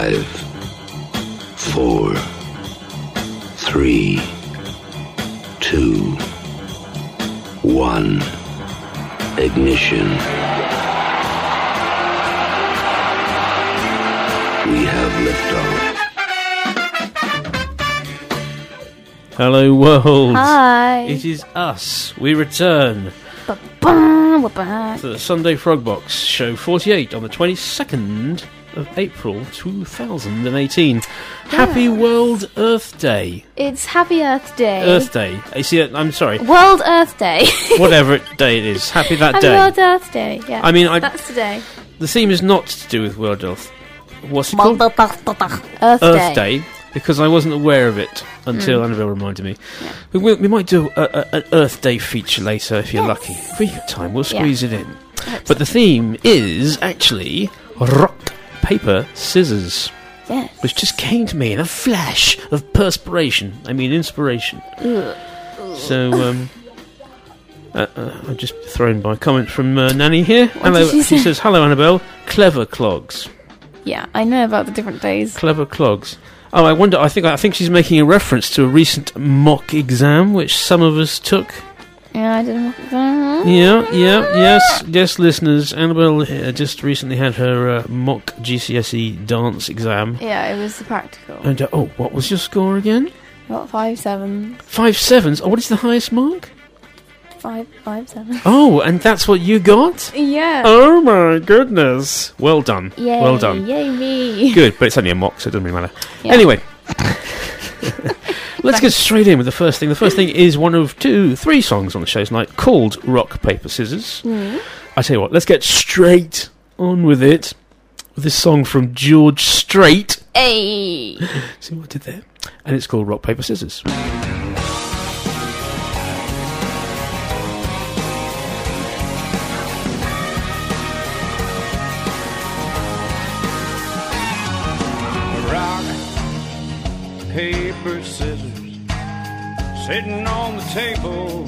Five, four, three, two, one. Ignition. We have liftoff. Hello, world. Hi. It is us. We return Ba-bum, we're back. to the Sunday Frog Box, show 48 on the 22nd of April 2018. Happy World Earth Day. It's Happy Earth Day. Earth Day. You see, I'm sorry. World Earth Day. Whatever day it is. Happy that Happy day. World Earth Day. Yeah. I mean, I, that's today. the theme is not to do with World Earth. What's it called? Earth, Earth Day. Day. Because I wasn't aware of it until mm. Annabelle reminded me. We, we, we might do a, a, an Earth Day feature later if you're Yes. lucky. If we get time, we'll Yeah. squeeze it in. But the theme is actually rock, paper, scissors, Yes. which just came to me in a flash of perspiration. I mean, inspiration. So, um, uh, uh, I'm just thrown by a comment from uh, Nanny here. Hello, did she she say? says, "Hello, Annabelle. Clever clogs, Yeah, I know about the different days. clever clogs." Oh, I wonder. I think I think she's making a reference to a recent mock exam which some of us took. Yeah, I didn't. Yeah, yeah, yes, yes, listeners. Annabelle uh, just recently had her uh, mock GCSE dance exam. Yeah, it was the practical. And uh, oh, what was your score again? What five seven? Five sevens. Oh, what is the highest mark? Five five seven. Oh, and that's what you got. Yeah. Oh my goodness! Well done. Yay! Well done. Yay me! Good, but it's only a mock, so it doesn't really matter. Yeah. Anyway, let's get straight in with the first thing. The first thing is one of two, three songs on the show tonight called Rock Paper Scissors. Mm. I tell you what, let's get straight on with it. With this song from George Strait. Hey. See what I did there? And it's called Rock Paper Scissors. Sitting on the table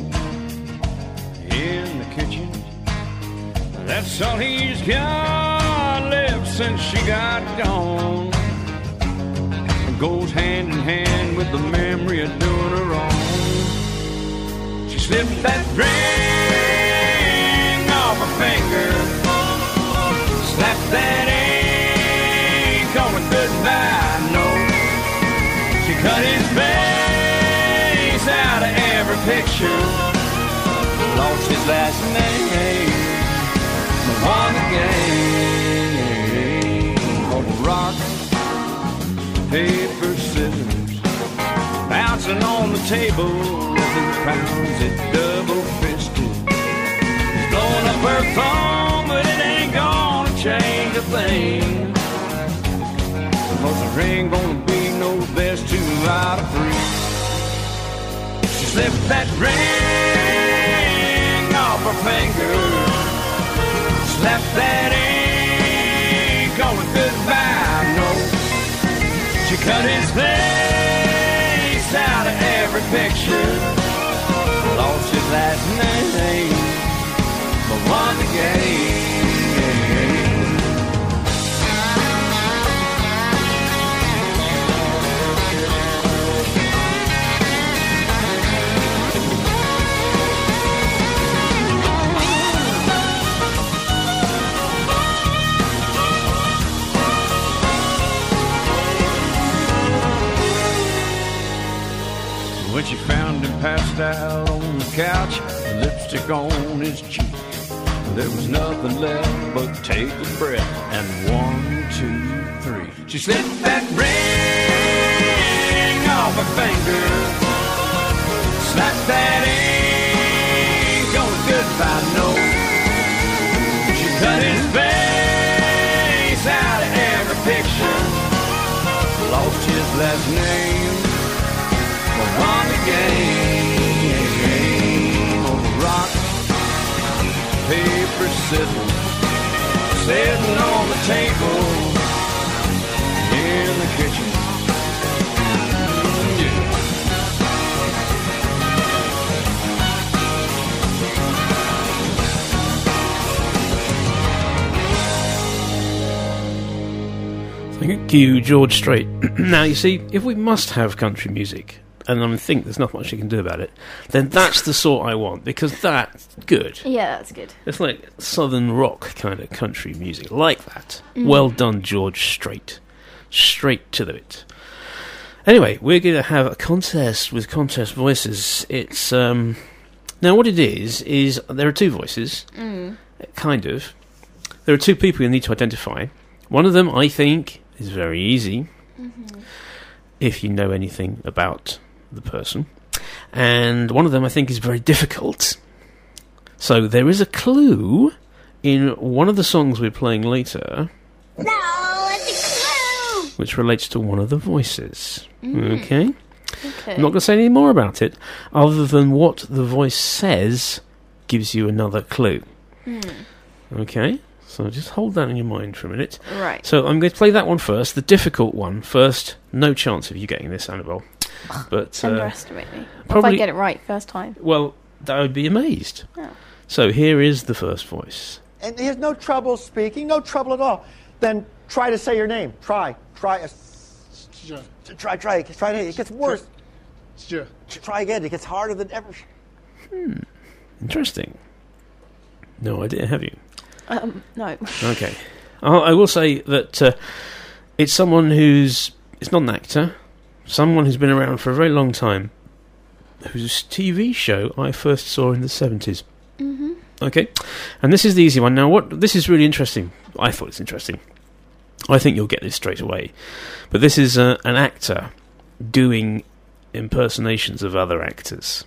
in the kitchen. That's all he's got left since she got gone. It goes hand in hand with the memory of doing her wrong. She slipped that ring off her finger, slapped that ink on a goodbye note. She cut his picture, lost his last name, won the game. On rock, paper, scissors, bouncing on the table, who pounds it double fisted. Blowing up her phone, but it ain't gonna change a thing. Cause there ain't gonna be no best two out of three. Slipped that ring off her finger, slapped that ink on a goodbye note. She cut his face out of every picture, lost his last name, When she found him passed out on the couch, lipstick on his cheek. There was nothing left but take a breath and one, two, three. She slipped that ring off her finger, slapped that ink on a goodbye note. She cut his face out of every picture, lost his last name won the game on the rock, paper, scissors, sitting on the table in the kitchen. Thank you, George Strait. now, you see, if we must have country music, and I think there's not much you can do about it, then that's the sort I want, because that's good. Yeah, that's good. It's like southern rock kind of country music, like that. Mm. Well done, George Strait. Straight to the bit. Anyway, we're going to have a contest with contest voices. It's um, now what it is is there are two voices, mm. kind of. There are two people you need to identify. One of them, I think, is very easy mm-hmm. if you know anything about the person, and one of them, I think, is very difficult. So there is a clue in one of the songs we're playing later, No, it's a clue. which relates to one of the voices. Mm. Okay. Okay. I'm not going to say any more about it, other than what the voice says gives you another clue. Hmm. Okay, so just hold that in your mind for a minute. right. So I'm going to play that one first, the difficult one first. No chance of you getting this, Annabelle. But uh, Underestimate me. What if I get it right first time? well, I would be amazed. Oh. So here is the first voice. And he has no trouble speaking, no trouble at all. Then try to say your name. Try. Try. uh, Try, try. Try. It gets worse. Try again. It gets harder than ever. Hmm. Interesting. No idea, have you? Um, no. Okay. I I will say that uh, it's someone who's. It's not an actor. Someone who's been around for a very long time. Whose TV show I first saw in the 70s. Mm-hmm. Okay. And this is the easy one. Now, what. This is really interesting. I thought it's interesting. I think you'll get this straight away. But this is uh, an actor doing impersonations of other actors.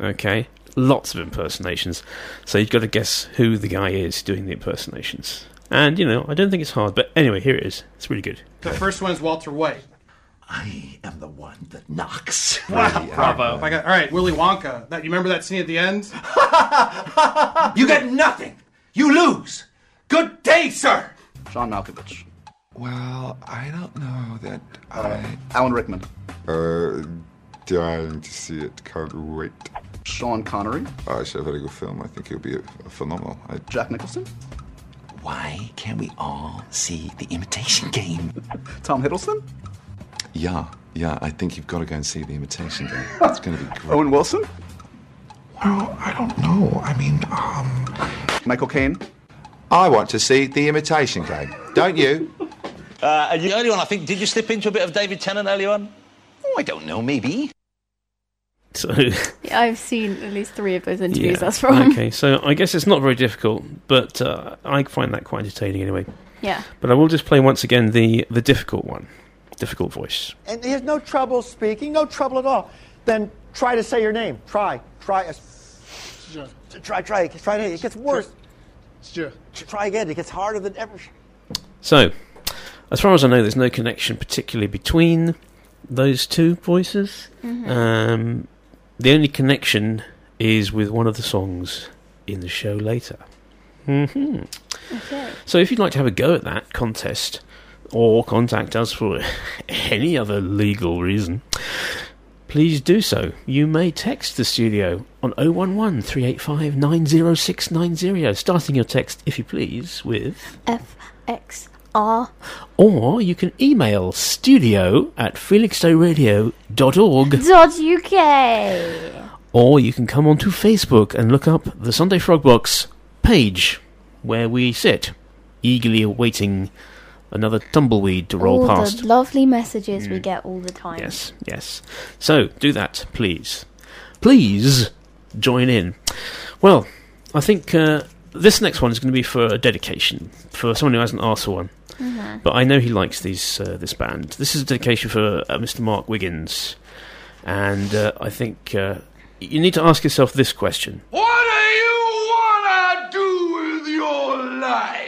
Okay? Lots of impersonations. So you've got to guess who the guy is doing the impersonations. And, you know, I don't think it's hard, but anyway, here it is. It's really good. The first one is Walter White. I am the one that knocks. Wow, Bravo. I got, all right, Willy Wonka. That you remember that scene at the end? You get nothing. You lose. Good day, sir. John Malkovich. Well, I don't know that I. Alan Rickman. Uh, dying to see it. Can't wait. Sean Connery. Oh, it's a very good film. I think it'll be a, a phenomenal. I, Jack Nicholson. Why can't we all see the imitation game? Tom Hiddleston. Yeah, yeah. I think you've got to go and see the Imitation Game. It's going to be great. Owen Wilson. Well, I don't know. I mean, um, Michael Caine. I want to see the Imitation Game. Don't you? Uh, and you- early on, I think, did you slip into a bit of David Tennant early on? Oh, I don't know. Maybe. So, Yeah, I've seen at least three of those interviews yeah. that's from. Okay, so I guess it's not very difficult, but uh, I find that quite entertaining anyway. Yeah. But I will just play once again the, the difficult one. Difficult voice. And he has no trouble speaking, no trouble at all. Then try to say your name. Try. Try. uh, Try. Try. Try. It gets worse. Try again. It gets harder than ever. So, as far as I know, there's no connection particularly between those two voices. Um, the only connection is with one of the songs in the show later. hmm Okay. So, if you'd like to have a go at that contest, or contact us for any other legal reason, please do so. You may text the studio on 011 385 90690, starting your text, if you please, with. F X R. Or you can email studio at felixstoweradio.org Dot UK. or you can come onto Facebook and look up the Sunday Frog Box page where we sit, eagerly awaiting another tumbleweed to roll all past. the lovely messages we get all the time. Yes, yes. So do that, please. Please join in. Well, I think uh, this next one is going to be for a dedication for someone who hasn't asked for one. But I know he likes these uh, this band. This is a dedication for uh, Mr. Mark Wiggins, and uh, I think uh, you need to ask yourself this question: What do you wanna do with your life?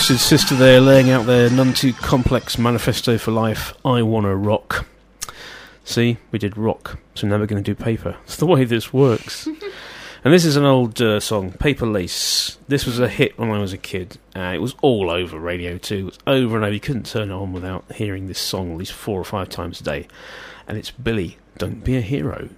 Twisted Sister there laying out their none too complex manifesto for life. I wanna rock. See, we did rock, so now we're going to do paper. It's the way this works. and this is an old uh, song, Paper Lace. This was a hit when I was a kid. Uh, it was all over Radio 2. It was over and over. You couldn't turn it on without hearing this song at least four or five times a day. And it's Billy, Don't Be a Hero.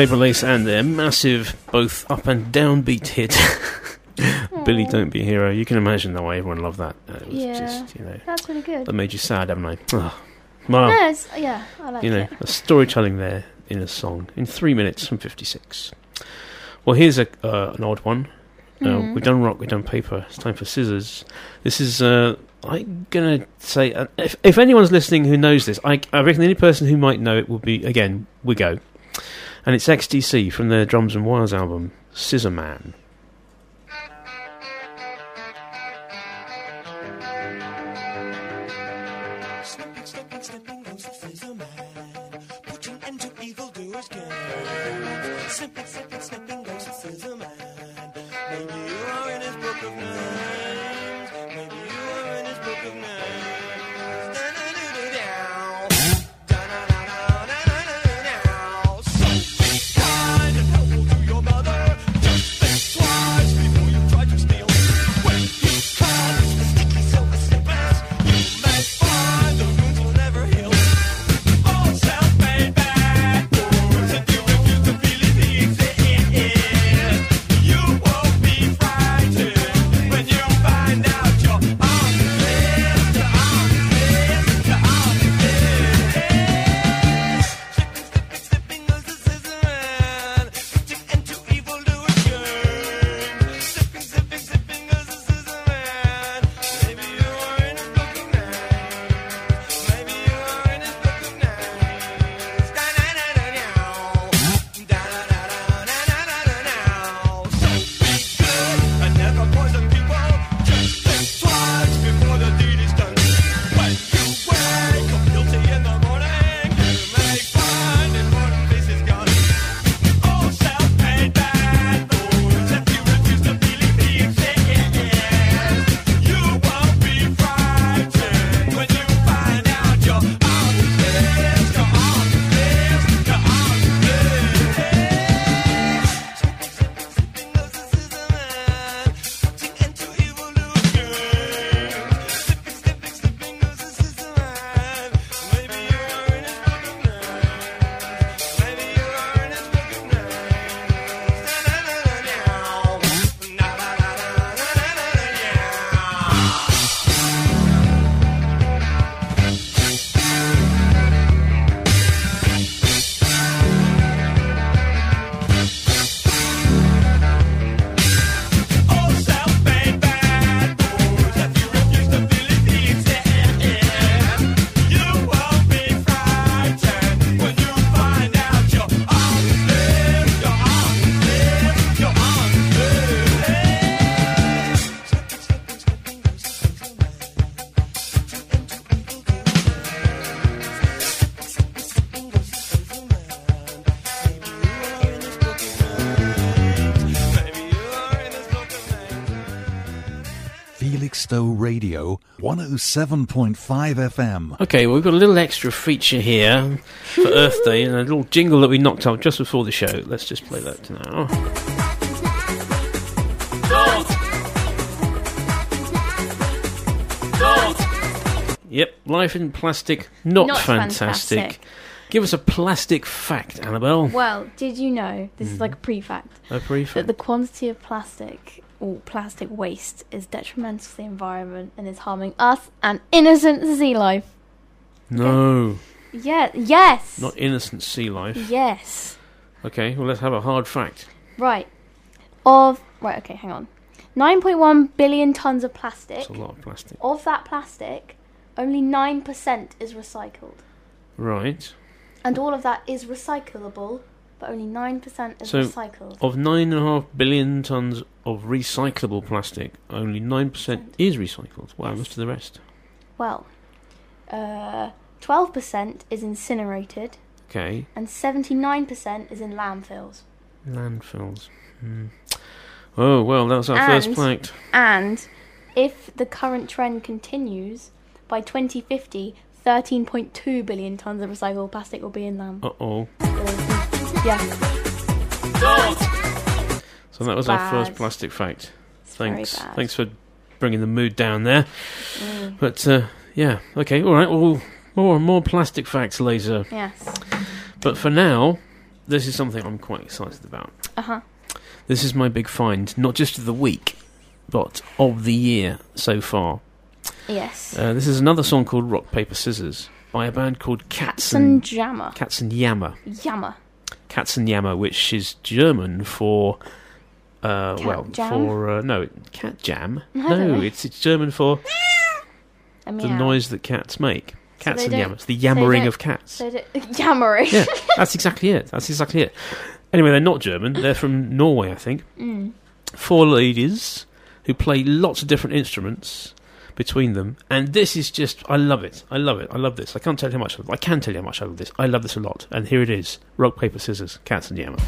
Paper Lace and their massive, both up and down beat hit. Billy, don't be a hero. You can imagine the way everyone loved that. Uh, It was Yeah, just, you know, that's really good. that made you sad, haven't I? Oh. Well, No, it's- yeah, I like you know, it. a storytelling there in a song in three minutes from fifty-six. Well, here's a uh, an odd one. Uh, Mhm. We've done rock, we've done paper. It's time for scissors. This is. Uh, I'm gonna say uh, if if anyone's listening who knows this, I, I reckon the only person who might know it will be again we go, and it's XTC from their Drums and Wires album, Scissor Man. Snipping, snipping, snipping goes the scissor man. Maybe you are in his book of names. 107.5 FM. Okay, well, we've got a little extra feature here for Earth Day and a little jingle that we knocked out just before the show. Let's just play that now. Yep, life in plastic, not, Not fantastic. fantastic. Give us a plastic fact, Annabelle. Well, did you know this is hmm. like a pre-fact A brief. that the quantity of plastic or plastic waste is detrimental to the environment and is harming us and innocent sea life? No, Yeah. Yes. not innocent sea life. Yes. Okay, well, let's have a hard fact. Right. Of right. Okay. Hang on. Nine point one billion tons of plastic. That's a lot of plastic. Of that plastic, only nine percent is recycled, Right. and all of that is recyclable, but only nine percent is So, recycled. of nine and a half billion tons of recyclable plastic, only nine percent is recycled. Wow, most of the rest. Well, uh, twelve percent is incinerated, Okay, and seventy-nine percent is in landfills. landfills. Hmm. Oh well, that's our first And- fact. And if the current trend continues, by 2050, 13.2 billion tons of recyclable plastic will be in them. Uh oh. Yeah. So that was our first plastic fact. Thanks. Thanks for bringing the mood down there. Mm. But uh, yeah, okay, all right. Well, more and more plastic facts later. Yes. But for now, this is something I'm quite excited about. Uh huh. This is my big find, not just of the week, but of the year so far. Yes. Uh, this is another song called Rock Paper Scissors by a band called Katzenjammer. Cats and Yammer. Yammer. Katzenjammer, which is German for uh, Cat well jam? for uh, no cat jam. No, it's it's German for the noise that cats make. Cats they and yammers. The yammering of cats. Yammering. yeah, that's exactly it. That's exactly it. Anyway, they're not German. They're from Norway, I think. Mm. Four ladies who play lots of different instruments between them, and this is just I love it. I love it. I love this. I can't tell you how much. I I can tell you how much I love this. I love this a lot. And here it is: rock, paper, scissors, Katzenjammer.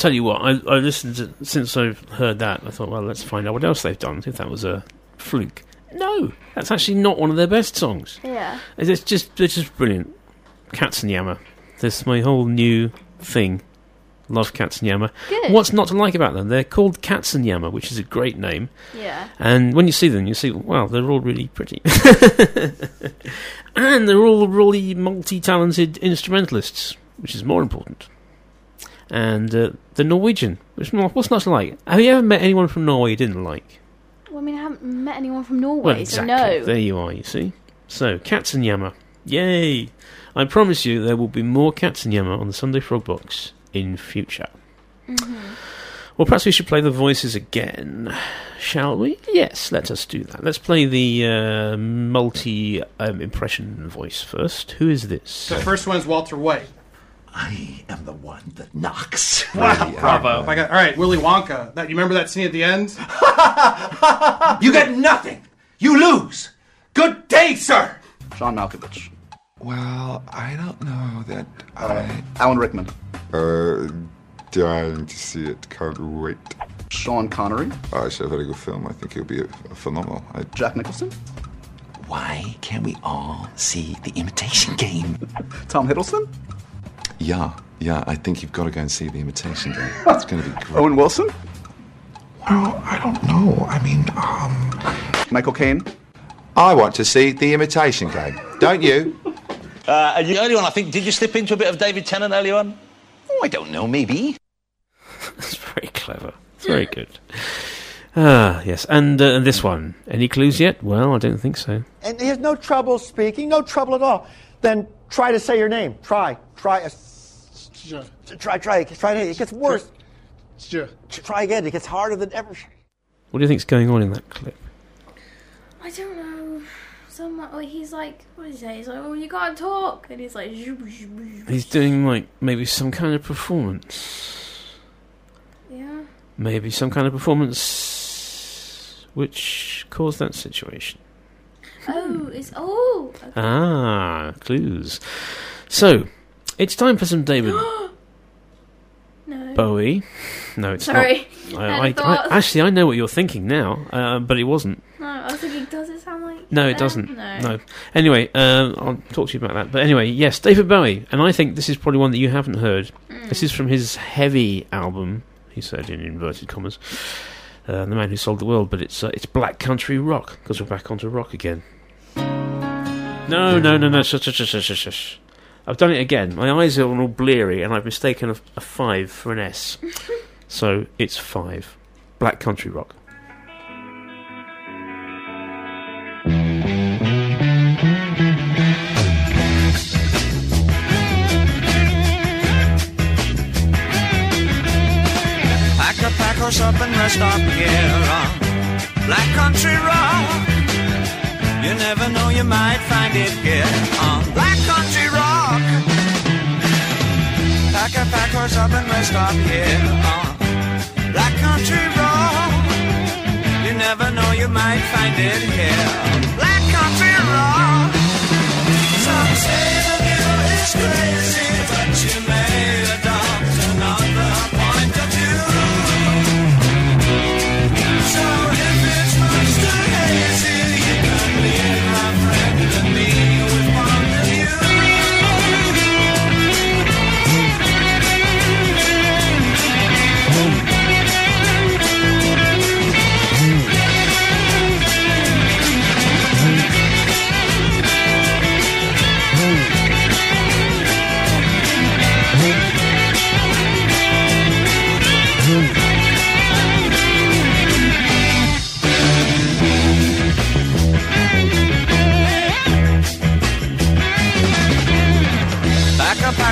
Tell you what, I, I listened to since I've heard that. I thought, well, let's find out what else they've done. If that was a fluke, no, that's actually not one of their best songs. Yeah. It's just it's just brilliant. Katzenjammer. This is my whole new thing. Love Katzenjammer. Good. What's not to like about them? They're called Katzenjammer, which is a great name. Yeah. And when you see them, you see, wow, they're all really pretty. and they're all really multi talented instrumentalists, which is more important. And uh, the Norwegian, which what's not to like? Have you ever met anyone from Norway you didn't like? Well, I mean, I haven't met anyone from Norway, Well, so no. There you are, you see. So, Katzenjammer. Yay! I promise you there will be more Katzenjammer on the Sunday Frog Box in future. Mm-hmm. Well, perhaps we should play the voices again, shall we? Yes, let us do that. Let's play the uh, multi um, impression voice first. Who is this? The first one's Walter White. I am the one that knocks. Wow, bravo! I got all right, Willy Wonka. That you remember that scene at the end? You get nothing. You lose. Good day, sir. John Malkovich. Well, I don't know that I. Alan Rickman. Uh, dying to see it. Can't wait. Sean Connery. Oh, it's a very good film. I think it'll be a, a phenomenal. I, Jack Nicholson. Why can't we all see the imitation game? Tom Hiddleston. Yeah, yeah. I think you've got to go and see the Imitation Game. It's going to be great. Owen Wilson. Well, I don't know. I mean, um, Michael Caine. I want to see the Imitation Game. Don't you? Uh, and you, early on, I think, did you slip into a bit of David Tennant early on? Oh, I don't know. Maybe. That's very clever. It's very good. Ah, yes. And, uh, this one. Any clues yet? Well, I don't think so. And he has no trouble speaking, no trouble at all. Then try to say your name. Try. Try. Uh, Try, try. Try. It gets worse. Try again. It gets harder than ever. What do you think's going on in that clip? I don't know. Some oh, he's like, what does he say? He's like, oh, you gotta talk, and he's like. He's doing, like, maybe some kind of performance. yeah. Maybe some kind of performance which caused that situation. Oh, it's oh. okay. Ah, clues. So, it's time for some David no. Bowie. No, it's Sorry. not. I I, I, a thought. I- actually, I know what you're thinking now, uh, but it wasn't. No, I was thinking, does it sound like? No, it doesn't. No. No. Anyway, um, I'll talk to you about that. But anyway, yes, David Bowie, and I think this is probably one that you haven't heard. Mm. This is from his heavy album. He said in inverted commas, uh, "The Man Who Sold the World," but it's uh, it's black country rock because we're back onto rock again. No, no, no, no! Shush, shush, shush, shush, shush. I've done it again. My eyes are all bleary, and I've mistaken a, a five for an S. so it's five. Black country rock. Pack a pack horse up and rest up here on Black Country Rock. You never know, you might find it here on Pack a pack horse up and rest up here uh, on Black Country Road. You never know, you might find it here Black Country Rock. Some say the view is crazy, but you may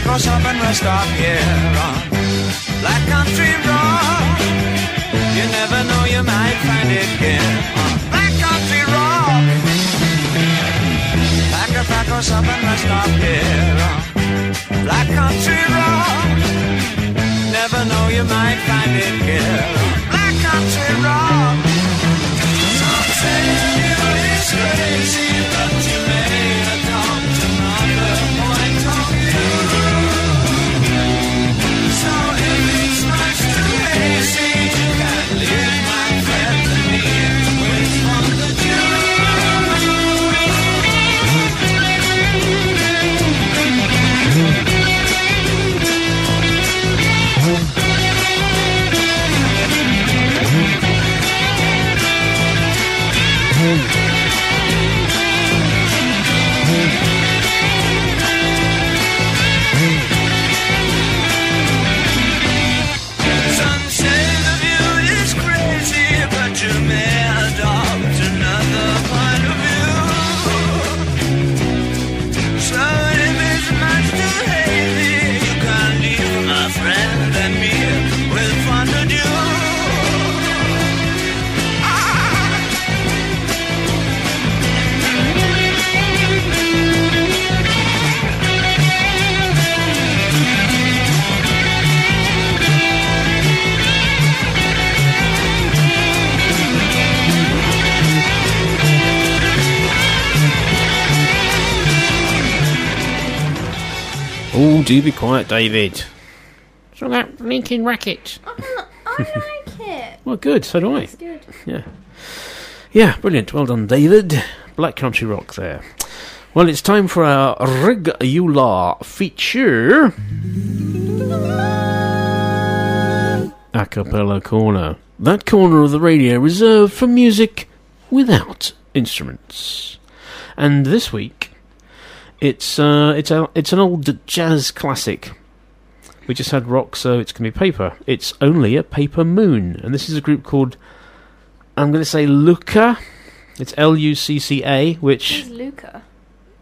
and rest up here on Black Country Rock. You never know, you might find it here on Black Country Rock. Pack a pack up and rest up here on Black Country Rock. Never know, you might find it here on Black Country Rock. Some say you is crazy, but do be quiet, David. So that blinking racket. I like it. Well, good. So do I. It's good. Yeah. Yeah, brilliant. Well done, David. Black Country Rock there. Well, it's time for our regular feature. A cappella corner. That corner of the radio reserved for music without instruments. And this week, it's uh, it's a it's an old jazz classic. We just had rock, so it's going to be paper. It's only a paper moon, and this is a group called I'm going to say Luca. It's L U C C A, which Who's Luca?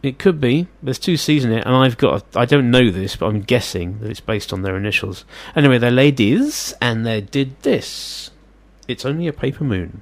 it could be. There's two C's in it, and I've got. A, I don't know this, but I'm guessing that it's based on their initials. Anyway, they're ladies, and they did this. It's only a paper moon.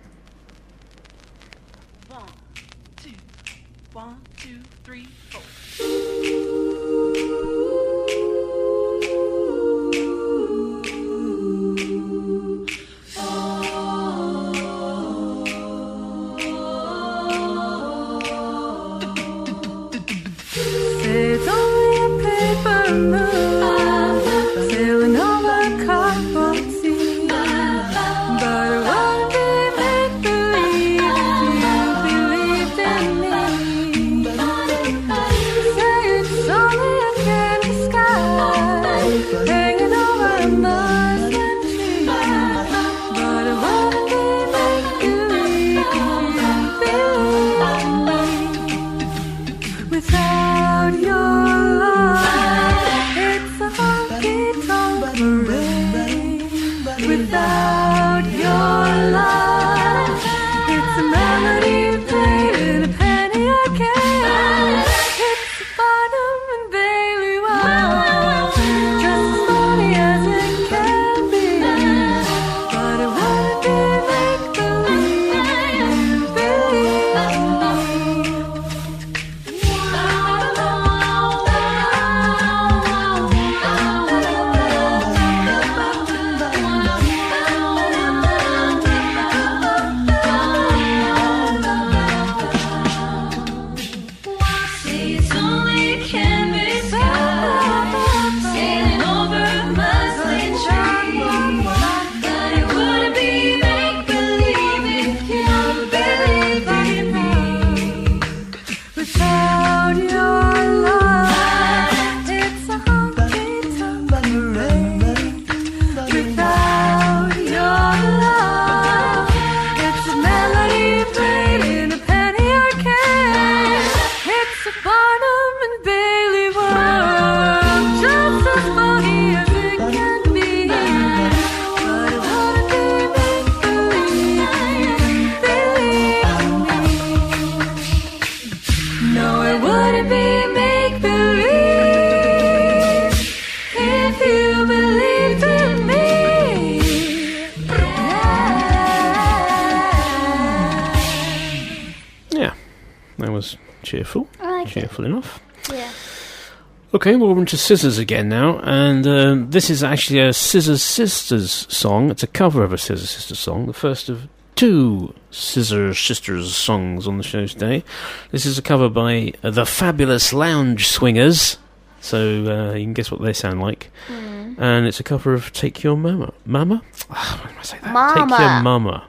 Okay, we're on to Scissors again now, and um, this is actually a Scissors Sisters song. It's a cover of a Scissors Sisters song, the first of two Scissors Sisters songs on the show today. This is a cover by uh, the Fabulous Lounge Swingers, so uh, you can guess what they sound like. Mm. And it's a cover of Take Your Mama. Mama? Ah, why did I say that? Mama. Take Your Mama.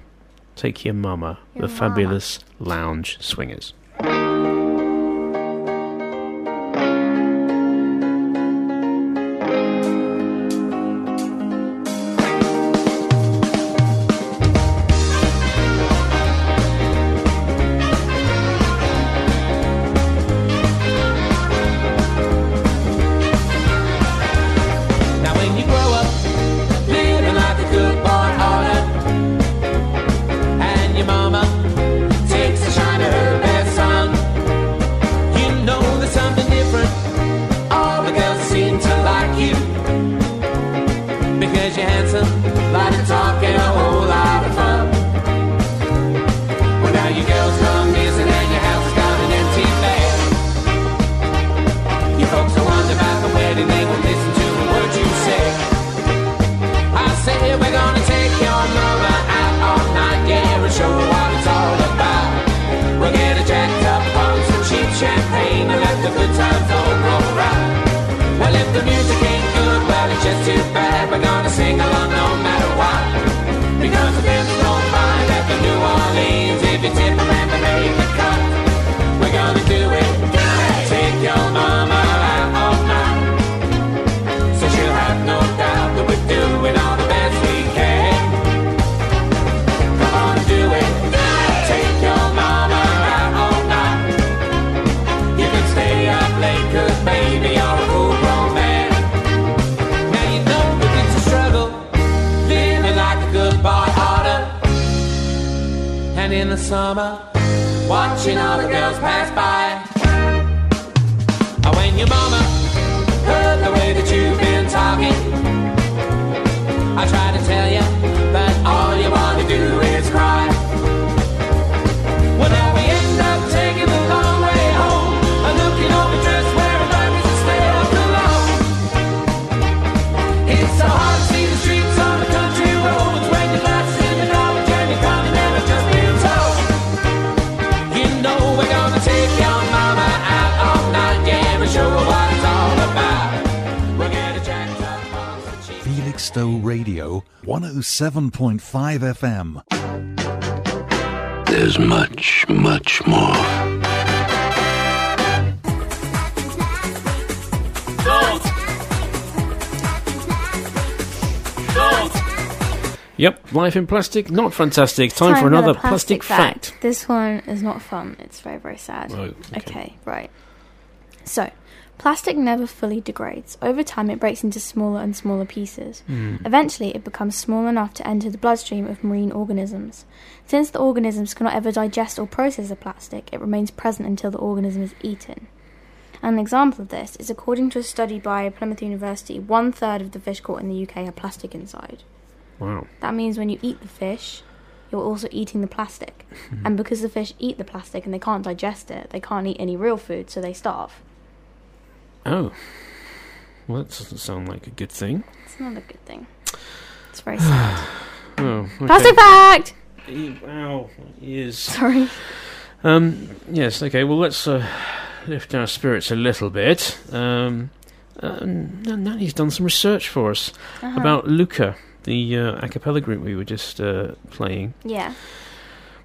Take Your Mama. Your the mama. Fabulous Lounge Swingers. Felixstowe Radio, 107.5 FM. There's much, much more. Yep, life in plastic, not fantastic. Time, for another plastic, fact. This one is not fun. It's very, very sad. Oh, okay. okay, right. So, plastic never fully degrades. Over time, it breaks into smaller and smaller pieces. Hmm. Eventually, it becomes small enough to enter the bloodstream of marine organisms. Since the organisms cannot ever digest or process the plastic, it remains present until the organism is eaten. An example of this is according to a study by Plymouth University, one third of the fish caught in the UK have plastic inside. Wow. That means when you eat the fish, you're also eating the plastic. and because the fish eat the plastic and they can't digest it, they can't eat any real food, so they starve. Oh. Well, that doesn't sound like a good thing. It's not a good thing. It's very sad. Oh, okay. Fact! E- Wow, ears. Sorry. Um, yes, okay, well, let's uh, lift our spirits a little bit. Um, uh, Nanny's done some research for us Uh-huh. about Luca, the uh, a cappella group we were just uh, playing. Yeah.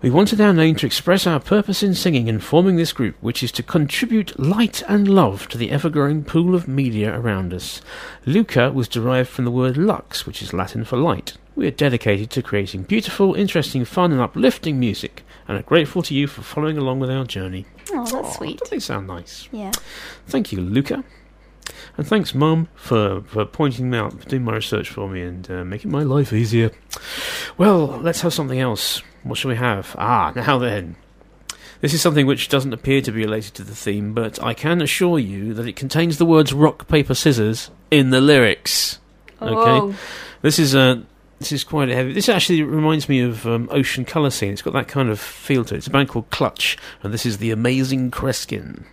We wanted our name to express our purpose in singing and forming this group, which is to contribute light and love to the ever growing pool of media around us. Luca was derived from the word lux, which is Latin for light. We are dedicated to creating beautiful, interesting, fun, and uplifting music, and are grateful to you for following along with our journey. Oh, that's sweet. Doesn't they sound nice? Yeah. Thank you, Luca. And thanks, Mum, for, for pointing me out, for doing my research for me, and uh, making my life easier. Well, let's have something else. What shall we have? Ah, now then. This is something which doesn't appear to be related to the theme, but I can assure you that it contains the words rock, paper, scissors in the lyrics. Okay? This is a. This is quite heavy. This actually reminds me of um, Ocean Colour Scene. It's got that kind of feel to it. It's a band called Clutch, and this is the Amazing Kreskin.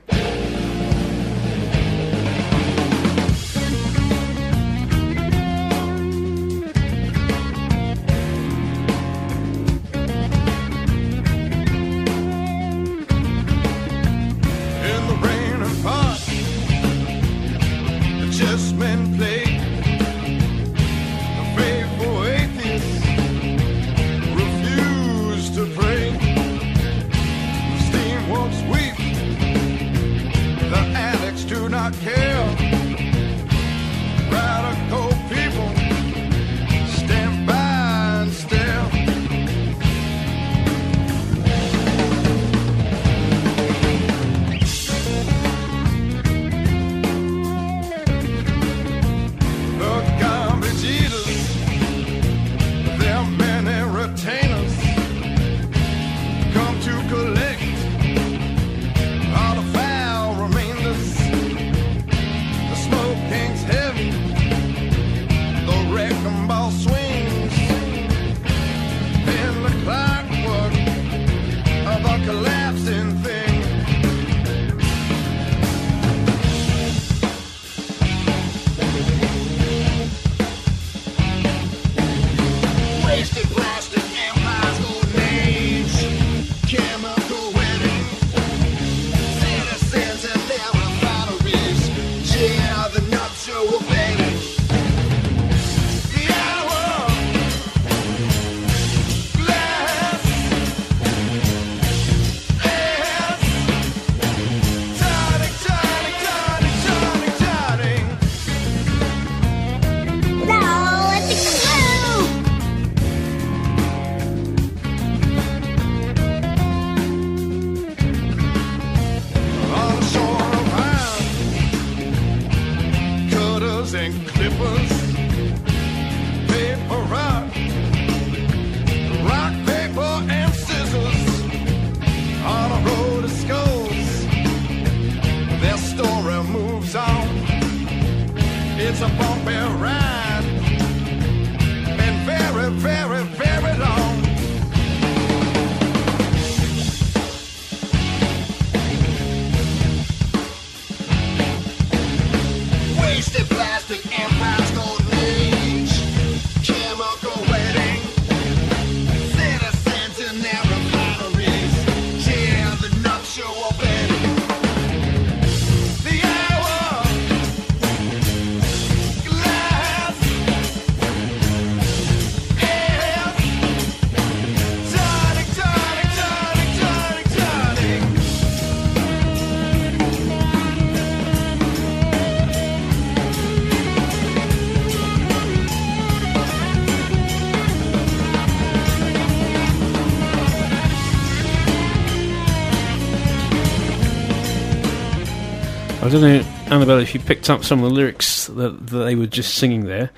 I don't know, Annabelle, if you picked up some of the lyrics that, that they were just singing there.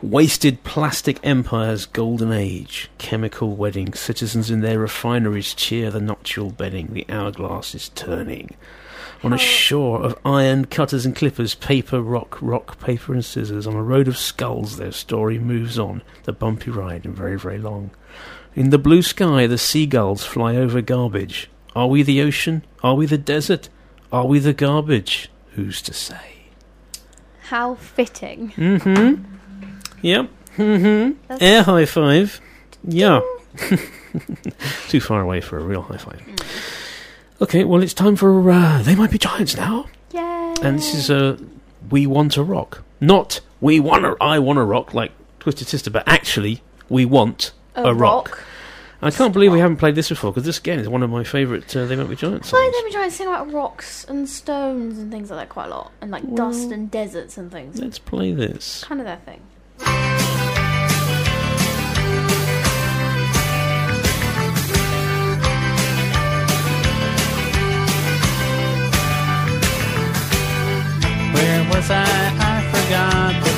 Wasted plastic empires, golden age, chemical wedding, citizens in their refineries cheer the nuptial bedding, the hourglass is turning. On a shore of iron cutters and clippers, paper, rock, rock, paper and scissors, on a road of skulls their story moves on, the bumpy ride and very, very long. In the blue sky the seagulls fly over garbage. Are we the ocean? Are we the desert? Are we the garbage? Who's to say? How fitting. Mm-hmm. Yep. Mm-hmm. Air high five. Yeah. Too far away for a real high five. Okay, well it's time for uh, They Might Be Giants now. Yay. And this is uh, We Want to Rock. Not We Wanna I Wanna Rock like Twisted Sister, but actually We Want A a, rock. rock. And I can't believe we haven't played this before because this again is one of my favourite uh, They Might Be Giants I feel songs. like they've been trying to sing about rocks and stones and things like that quite a lot, and like dust and deserts and things. Let's play this. kind of their thing. Where was I? I forgot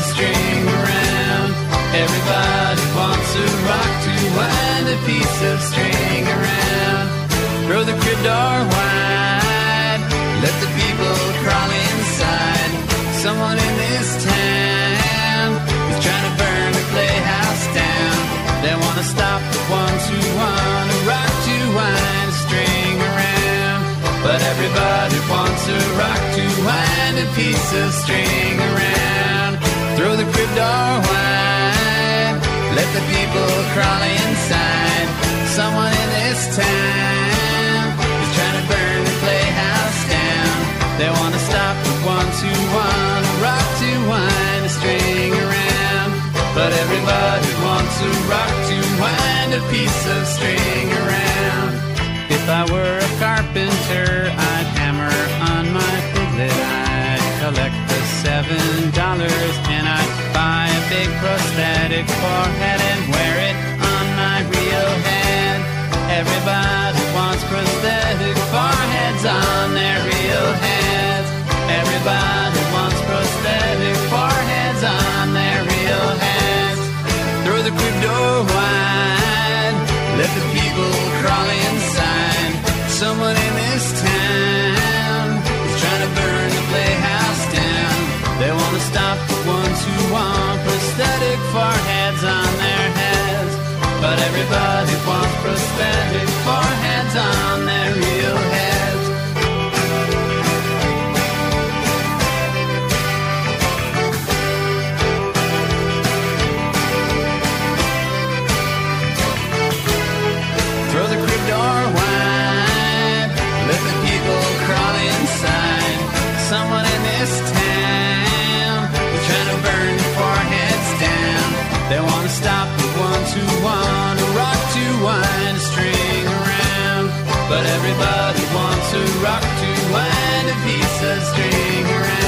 a rock to wind a piece of string around. Everybody a piece of string around. Throw the crib door wide. Let the people crawl inside. Someone in this town is trying to burn the playhouse down. They wanna stop the ones who wanna rock to wind a string around. But everybody wants a rock to wind a piece of string around. Throw the crib door wide. Let the people crawl inside. Someone in this town is trying to burn the playhouse down. They wanna stop the ones who wanna rock to wind a string around. But everybody wants a rock to wind a piece of string around. If I were a carpenter, I'd hammer on my piglet. I'd collect seven dollars and I'd buy a big prosthetic forehead and wear it on my real head. Everybody wants prosthetic foreheads on their real heads. Everybody wants prosthetic foreheads on their real heads. Throw the crib door wide. Let the people crawl inside. Someone Stop the ones who want prosthetic foreheads on their heads. But everybody wants prosthetic foreheads on their real heads. But everybody wants to rock to wind a piece of string around.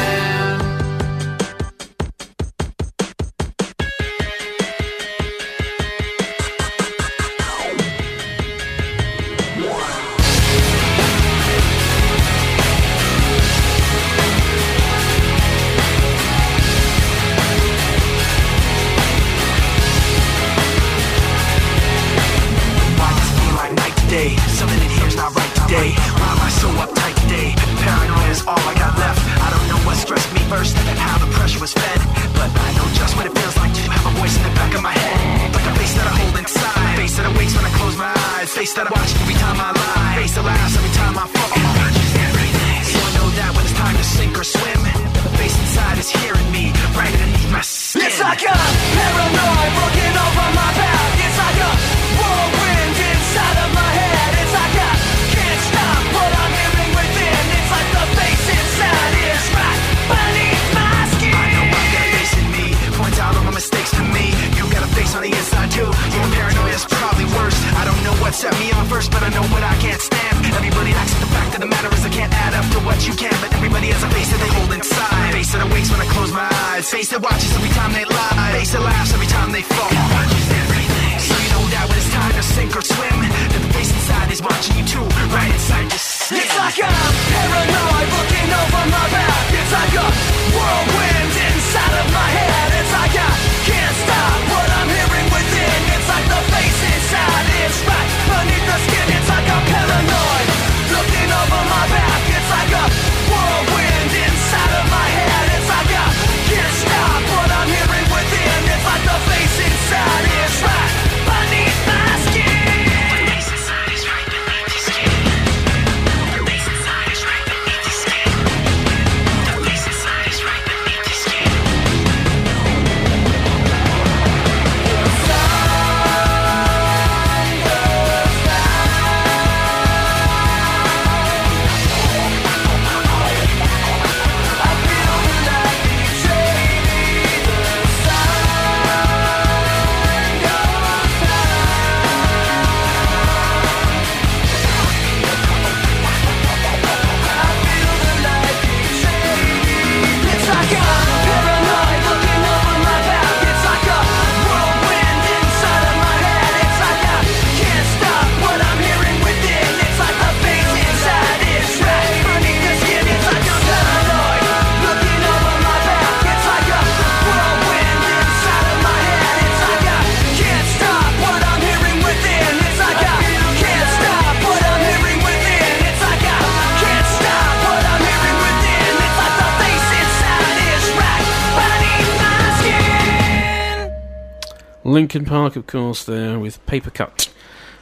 Linkin Park, of course, there with Paper Cut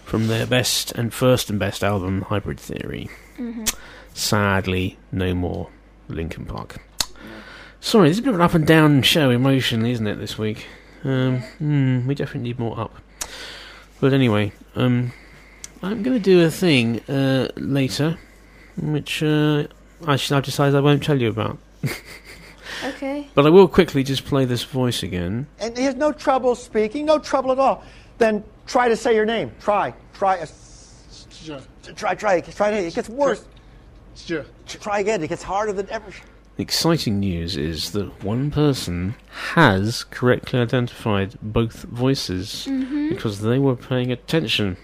from their best and first and best album, Hybrid Theory. Mhm. Sadly, no more Linkin Park. Sorry, this is a bit of an up and down show emotionally, isn't it, this week? Um, hmm, we definitely need more up. But anyway, um, I'm going to do a thing uh, later, which uh, I should, I've decided I won't tell you about. Okay. But I will quickly just play this voice again. And he has no trouble speaking, no trouble at all. Then try to say your name. Try. Try. uh, Try, try. Try. It gets worse. Try again. It gets harder than ever. The exciting news is that one person has correctly identified both voices Mhm. because they were paying attention.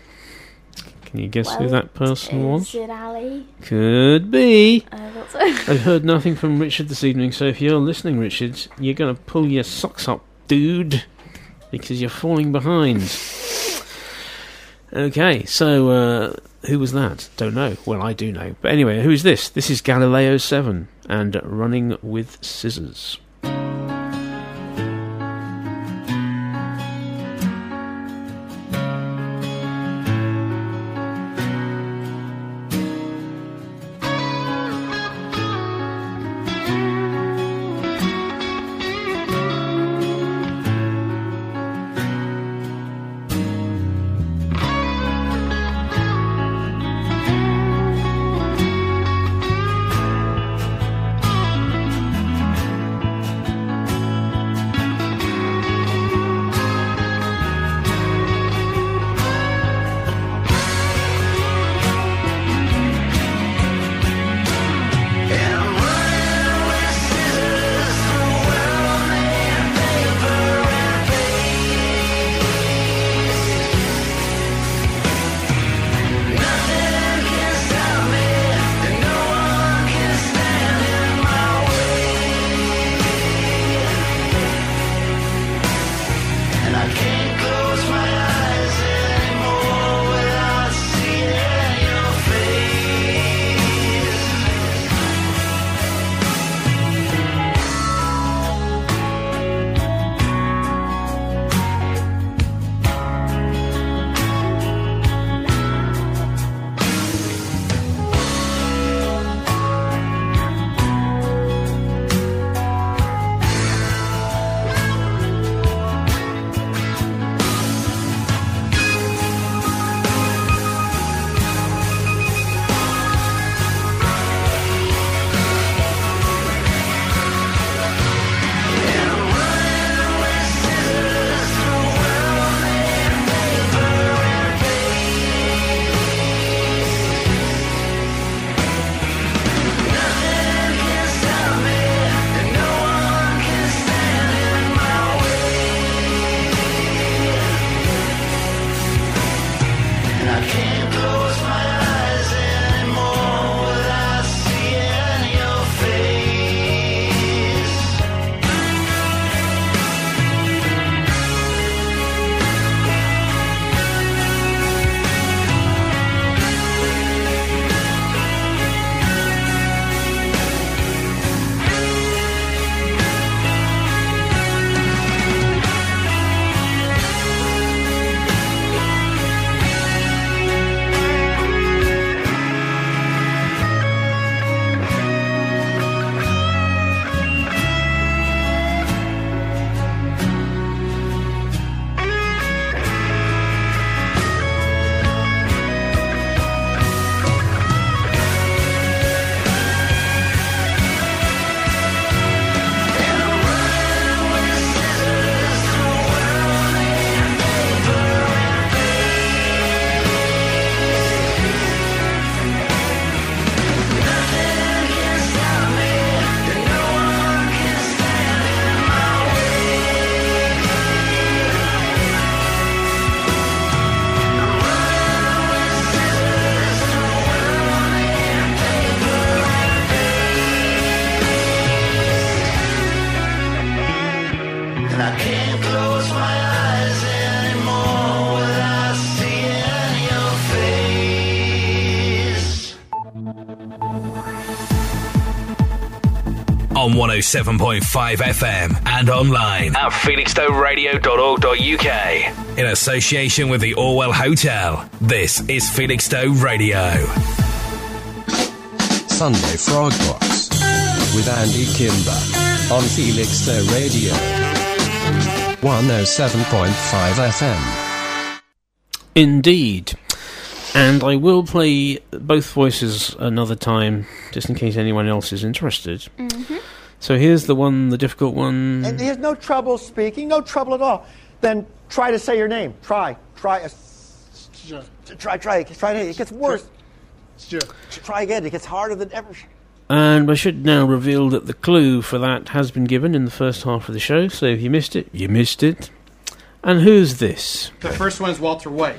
Can you guess who that person was? It Ali? Could be. I thought so. I've heard nothing from Richard this evening, so if you're listening, Richard, you're going to pull your socks up, dude, because you're falling behind. Okay, so uh, who was that? Don't know. Well, I do know. But anyway, who is this? This is Galileo 7 and Running with Scissors. On 107.5 FM and online at felixstoweradio.org.uk. In association with the Orwell Hotel, this is Felixstowe Radio. Sunday Frog Box with Andy Kimber on Felixstowe Radio 107.5 FM. Indeed. And I will play both voices another time, just in case anyone else is interested. Mm-hmm. So here's the one, the difficult one. And he has no trouble speaking, no trouble at all. Then try to say your name. Try. Try. uh, Try, try. Try. It gets worse. Try again. It gets harder than ever. And I should now reveal that the clue for that has been given in the first half of the show. So if you missed it, you missed it. And who's this? The first one is Walter White.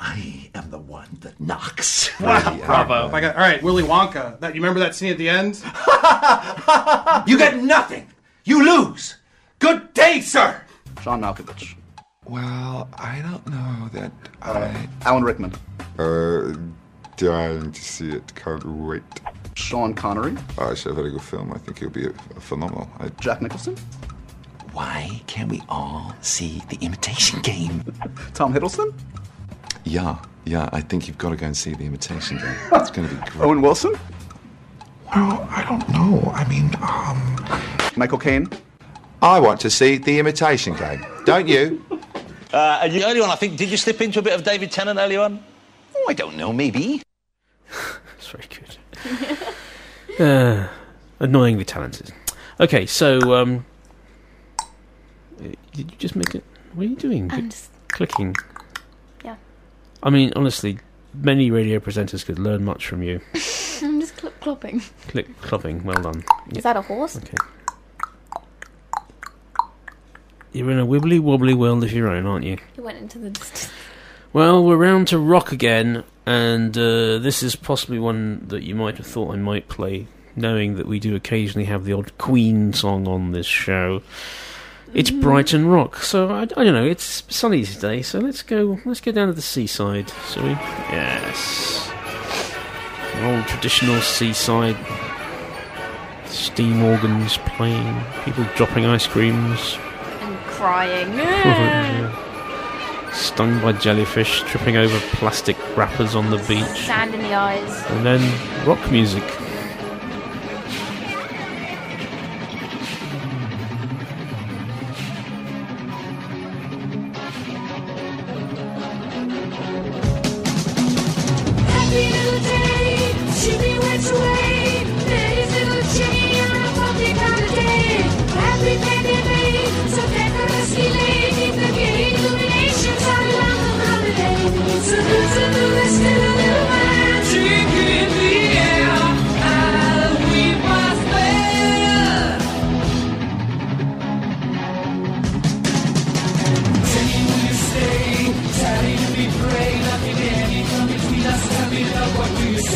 I am the one that knocks. Wow, bravo! I got, all right, Willy Wonka. That you remember that scene at the end? You get nothing. You lose. Good day, sir. John Malkovich. Well, I don't know that I. Alan Rickman. Uh, dying to see it. Can't wait. Sean Connery. Uh, it's a very good film. I think it'll be a, a phenomenal. I, Jack Nicholson. Why can't we all see the imitation game? Tom Hiddleston. Yeah, yeah. I think you've got to go and see the Imitation Game. It's going to be great. Owen Wilson. Well, I don't know. I mean, um, Michael Caine. I want to see the Imitation Game. Don't you? Uh, and you- earlier on, I think, did you slip into a bit of David Tennant earlier on? Oh, I don't know. Maybe. That's very good. uh, annoyingly talented. Okay, so um, uh, did you just make it? What are you doing? I'm just- clicking. I mean, honestly, many radio presenters could learn much from you. I'm just cl- clopping. Click, clopping. Well done. Is that a horse? Okay. You're in a wibbly wobbly world of your own, aren't you? It went into the distance. Well, we're round to rock again, and uh, this is possibly one that you might have thought I might play, knowing that we do occasionally have the odd Queen song on this show. It's mm. Brighton Rock, so I, I don't know. It's sunny today, so let's go. Let's go down to the seaside, shall we? Yes, An old traditional seaside. Steam organs playing, people dropping ice creams. And crying. Stung by jellyfish, tripping over plastic wrappers on the beach. Sand in the eyes. And then rock music.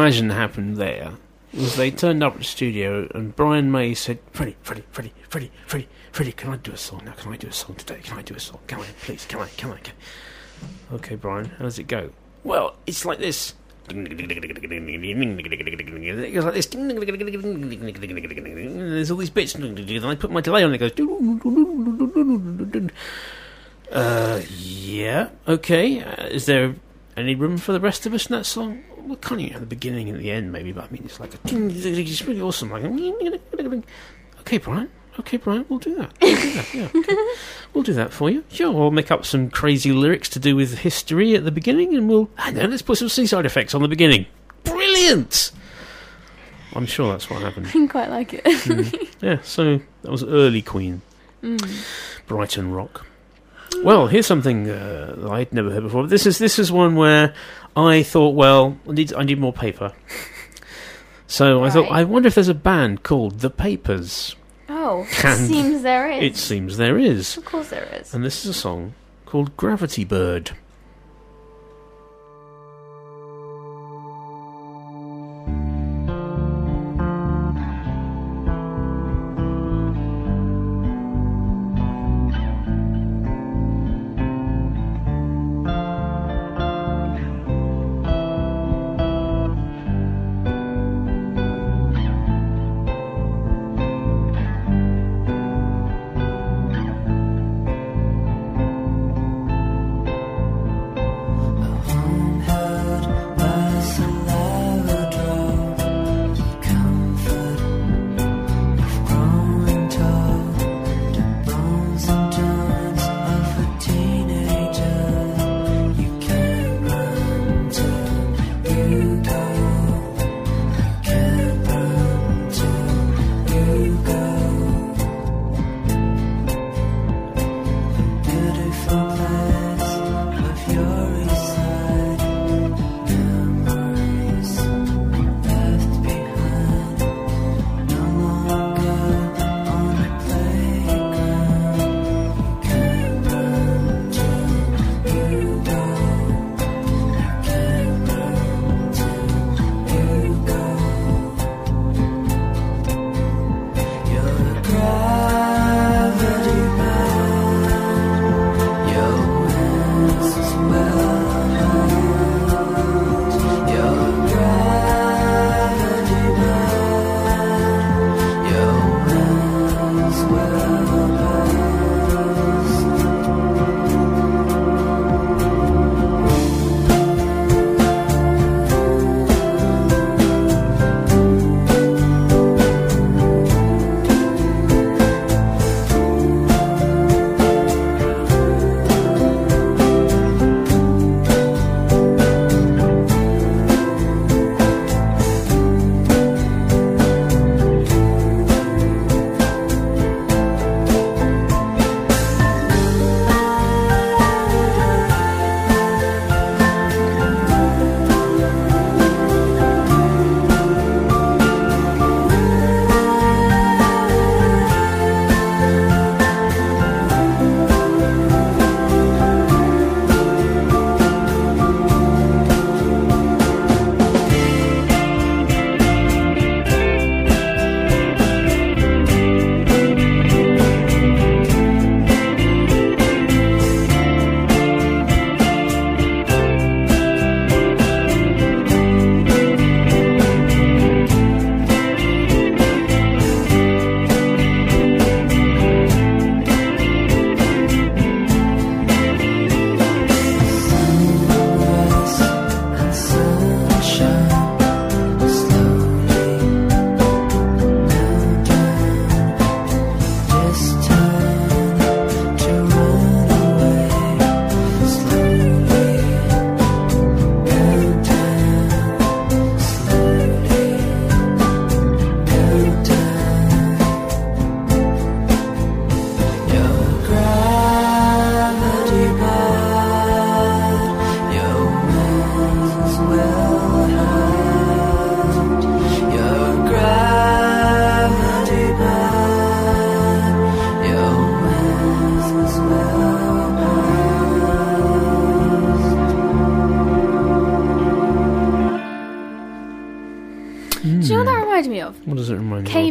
imagine happened there was they turned up at the studio and Brian May said, Freddie, Freddie, Freddie, Freddie, Freddie, Freddie, can I do a song now? Can I do a song today? Can I do a song? Can I, please? Can I? Can I? Can I? Okay, Brian, how does it go? Well, it's like this. It goes like this. There's all these bits. And I put my delay on. It goes. Uh, yeah. Okay. Uh, is there any room for the rest of us in that song? Well, can't you at the beginning and the end, maybe? But I mean, it's like a. It's really awesome. Like. Okay, Brian. Okay, Brian. We'll do that. We'll do that. Yeah. Okay. We'll do that for you. Sure. We'll make up some crazy lyrics to do with history at the beginning, and we'll. And then let's put some seaside effects on the beginning. Brilliant. I'm sure that's what happened. I quite like it. Mm. Yeah. So that was early Queen. Mm. Brighton Rock. Well, here's something uh, I'd never heard before. This is this is one where I thought, well, I need I need more paper. So I thought, I wonder if there's a band called The Papers. Oh, And seems there is. It seems there is, Of course there is. and this is a song called Gravity Bird.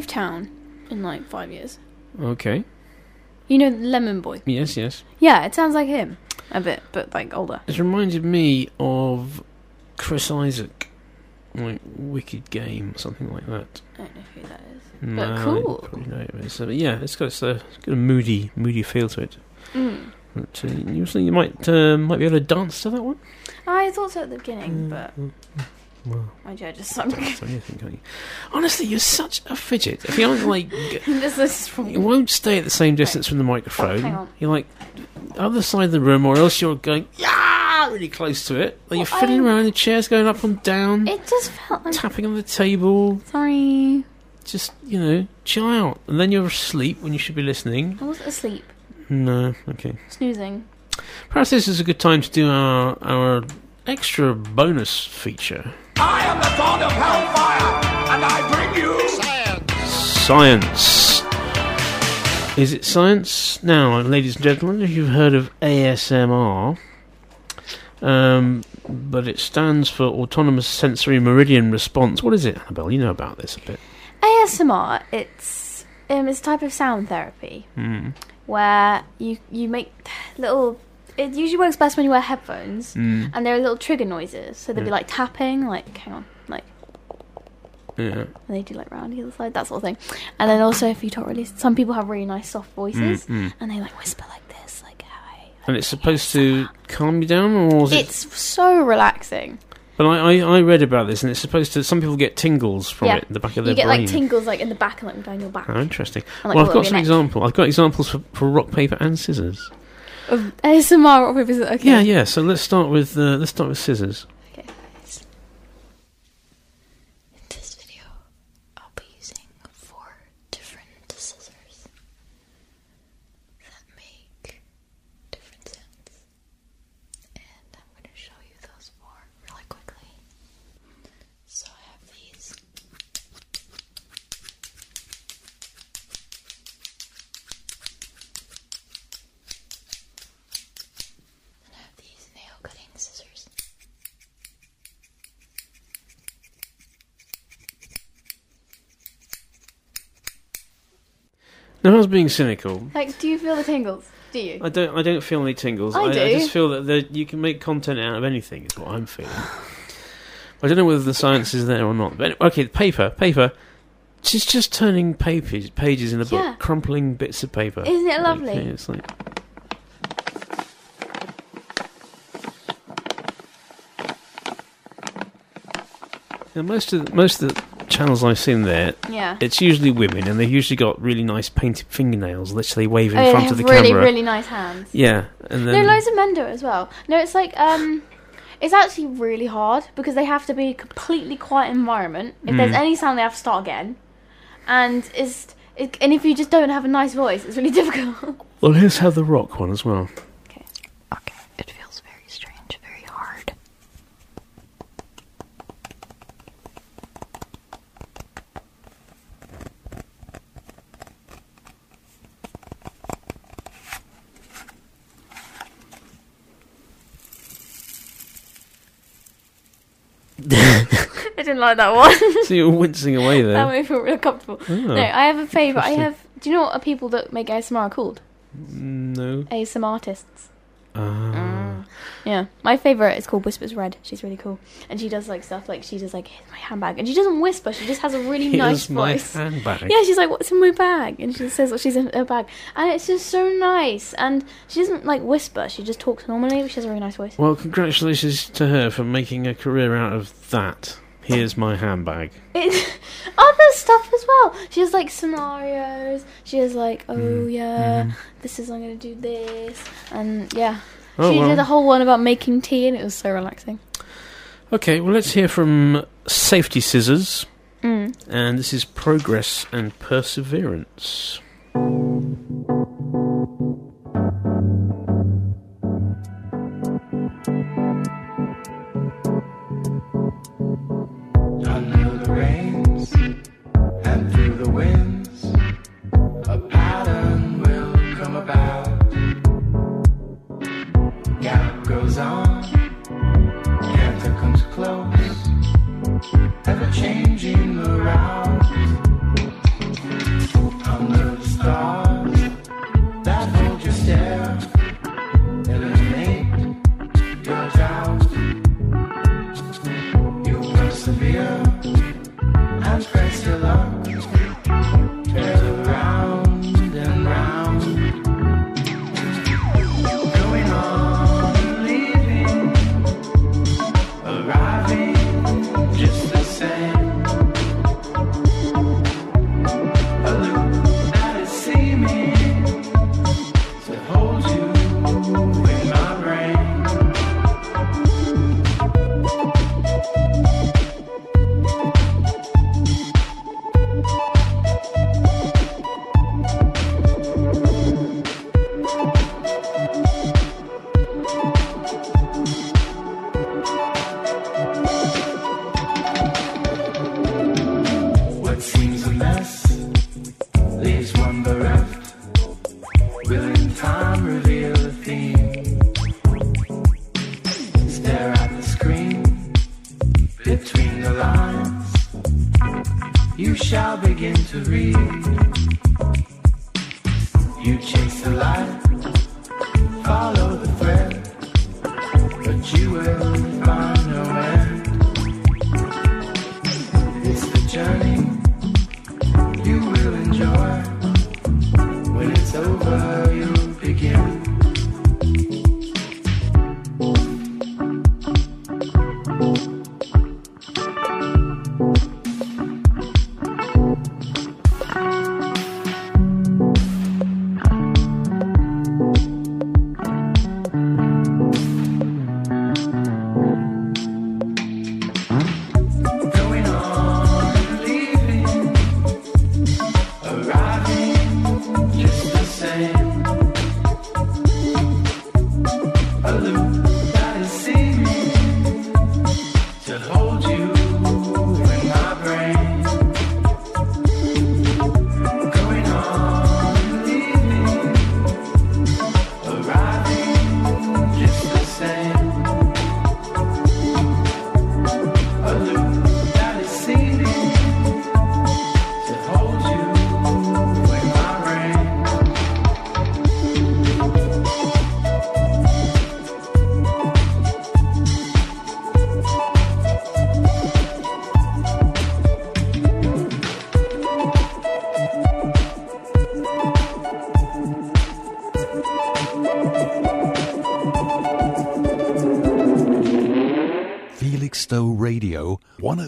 Town in like five years. Okay. You know, Lemon Boy. Yes, yes. Yeah, it sounds like him a bit, but like older. It reminded me of Chris Isaak, like Wicked Game, something like that. I don't know who that is. No, but cool. you probably know it is. But yeah, it's got, it's, a, it's got a moody, moody feel to it. Mm. But, uh, you think you might uh, might be able to dance to that one? I thought so at the beginning, but Well, mind you, I just sunk. so you think, can't you? Honestly, you're such a fidget. If you aren't like, this is wrong. you won't stay at the same distance from the microphone. Hang on. You're like other side of the room, or else you're going yeah really close to it. Like you're Well, fiddling I- around. The chair's going up and down. It just felt like. tapping on the table. Sorry, Just you know, chill out. And then you're asleep when you should be listening. I was asleep, No, okay. snoozing. Perhaps this is a good time to do our our extra bonus feature. I am the god of hellfire, and I bring you science. Science. Is it science? Now, ladies and gentlemen, if you've heard of ASMR, um, but it stands for Autonomous Sensory Meridian Response. What is it, Annabelle? You know about this a bit. ASMR. It's um, it's a type of sound therapy Mm. where you you make little. It usually works best when you wear headphones, Mm. and there are little trigger noises. So they'd be like tapping, like hang on, like Yeah. and they do like round the other side, that sort of thing. And then also, if you talk really, some people have really nice soft voices, Mm, mm. and they like whisper like this, like hi. And it's supposed to calm you down, or is it? It's so relaxing. But I, I, I read about this, and it's supposed to. Some people get tingles from yeah, it in the back of their brain. you get brain. like tingles like in the back and like down your back. Oh, interesting. And, like, well, I've got some your neck. example. I've got examples for, for rock, paper, and scissors. Of ASMR or paper. Okay. Yeah, yeah. So let's start with uh, let's start with scissors. Okay. In this video, I'll be using four different scissors that make different sounds. And I'm going to show you those four really quickly. So I have these. And I have these nail cutting scissors. Now, I was being cynical. Like, do you feel the tingles? Do you? I don't. I don't feel any tingles. I I, do. just feel that there, you can make content out of anything. Is what I'm feeling. I don't know whether the science is there or not. But okay, paper, paper. She's just turning pages, pages in a book, Yeah. crumpling bits of paper. Isn't it Like, lovely? yeah, it's like. Now, most of the, most of the channels I've seen there, Yeah. it's usually women, and they've usually got really nice painted fingernails, literally wave in Oh, front of the really, camera. really really nice hands. Yeah, and No, then loads of men do it as well. No, it's like um, it's actually really hard because they have to be a completely quiet environment. If there's Mm. any sound, they have to start again, and it's it, and if you just don't have a nice voice, it's really difficult. well, let's have the rock one as well. it feels very strange, very hard. I didn't like that one. so you're wincing away there. that made me feel real comfortable. Oh, no, I have a favourite. I have. Do you know what are people that make ASMR are called? No. ASMR artists. Ah. Yeah, my favorite is called Whispers Red. She's really cool, and she does like stuff like she does like here's my handbag, and she doesn't whisper. She just has a really nice Here's my voice. handbag. Yeah, she's like, "What's in my bag?" And she says what she's in her bag, and it's just so nice. And she doesn't like whisper. She just talks normally, but she has a really nice voice. Well, congratulations to her for making a career out of that. Here's my handbag. It, other stuff as well. She has like scenarios. She has like, oh Mm, yeah, mhm. this is I'm gonna do this, and yeah. Oh, she well. did a whole one about making tea, and it was so relaxing. Okay, well, let's hear from Safety Scissors. Mm. And this is Progress and Perseverance.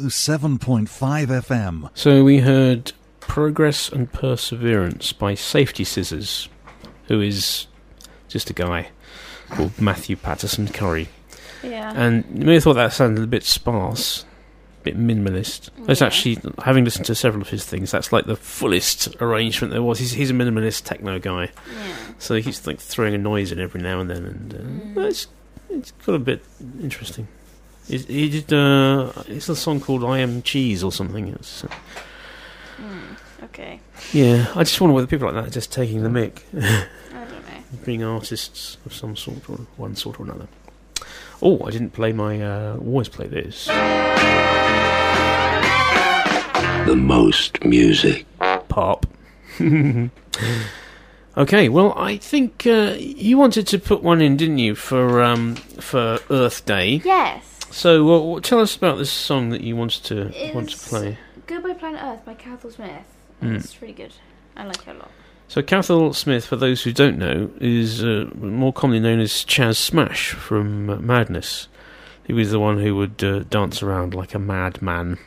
107.5 FM. So we heard Progress and Perseverance by Safety Scissors, who is just a guy called Matthew Patterson Curry. Yeah. And you may have thought that sounded a bit sparse, a bit minimalist. That's Yeah. actually, having listened to several of his things, that's like the fullest arrangement there was. He's, he's a minimalist techno guy. Yeah. So he keeps like throwing a noise in every now and then, and uh, well, it's, it's got a bit interesting. He, he did, uh, it's a song called I Am Cheese or something. It's, uh, Hmm, okay. yeah, I just wonder whether people like that are just taking the mic. I don't know. Being artists of some sort or one sort or another. Oh, I didn't play my. Uh, always play this. The most music. Pop. okay, well, I think uh, you wanted to put one in, didn't you, for um, for Earth Day? Yes. So, what- tell us about this song that you wanted to want to It's play. Goodbye Planet Earth by Cathal Smith. Mm. It's really good. I like it a lot. So, Cathal Smith, for those who don't know, is uh, more commonly known as Chaz Smash from uh, Madness. He was the one who would uh, dance around like a madman,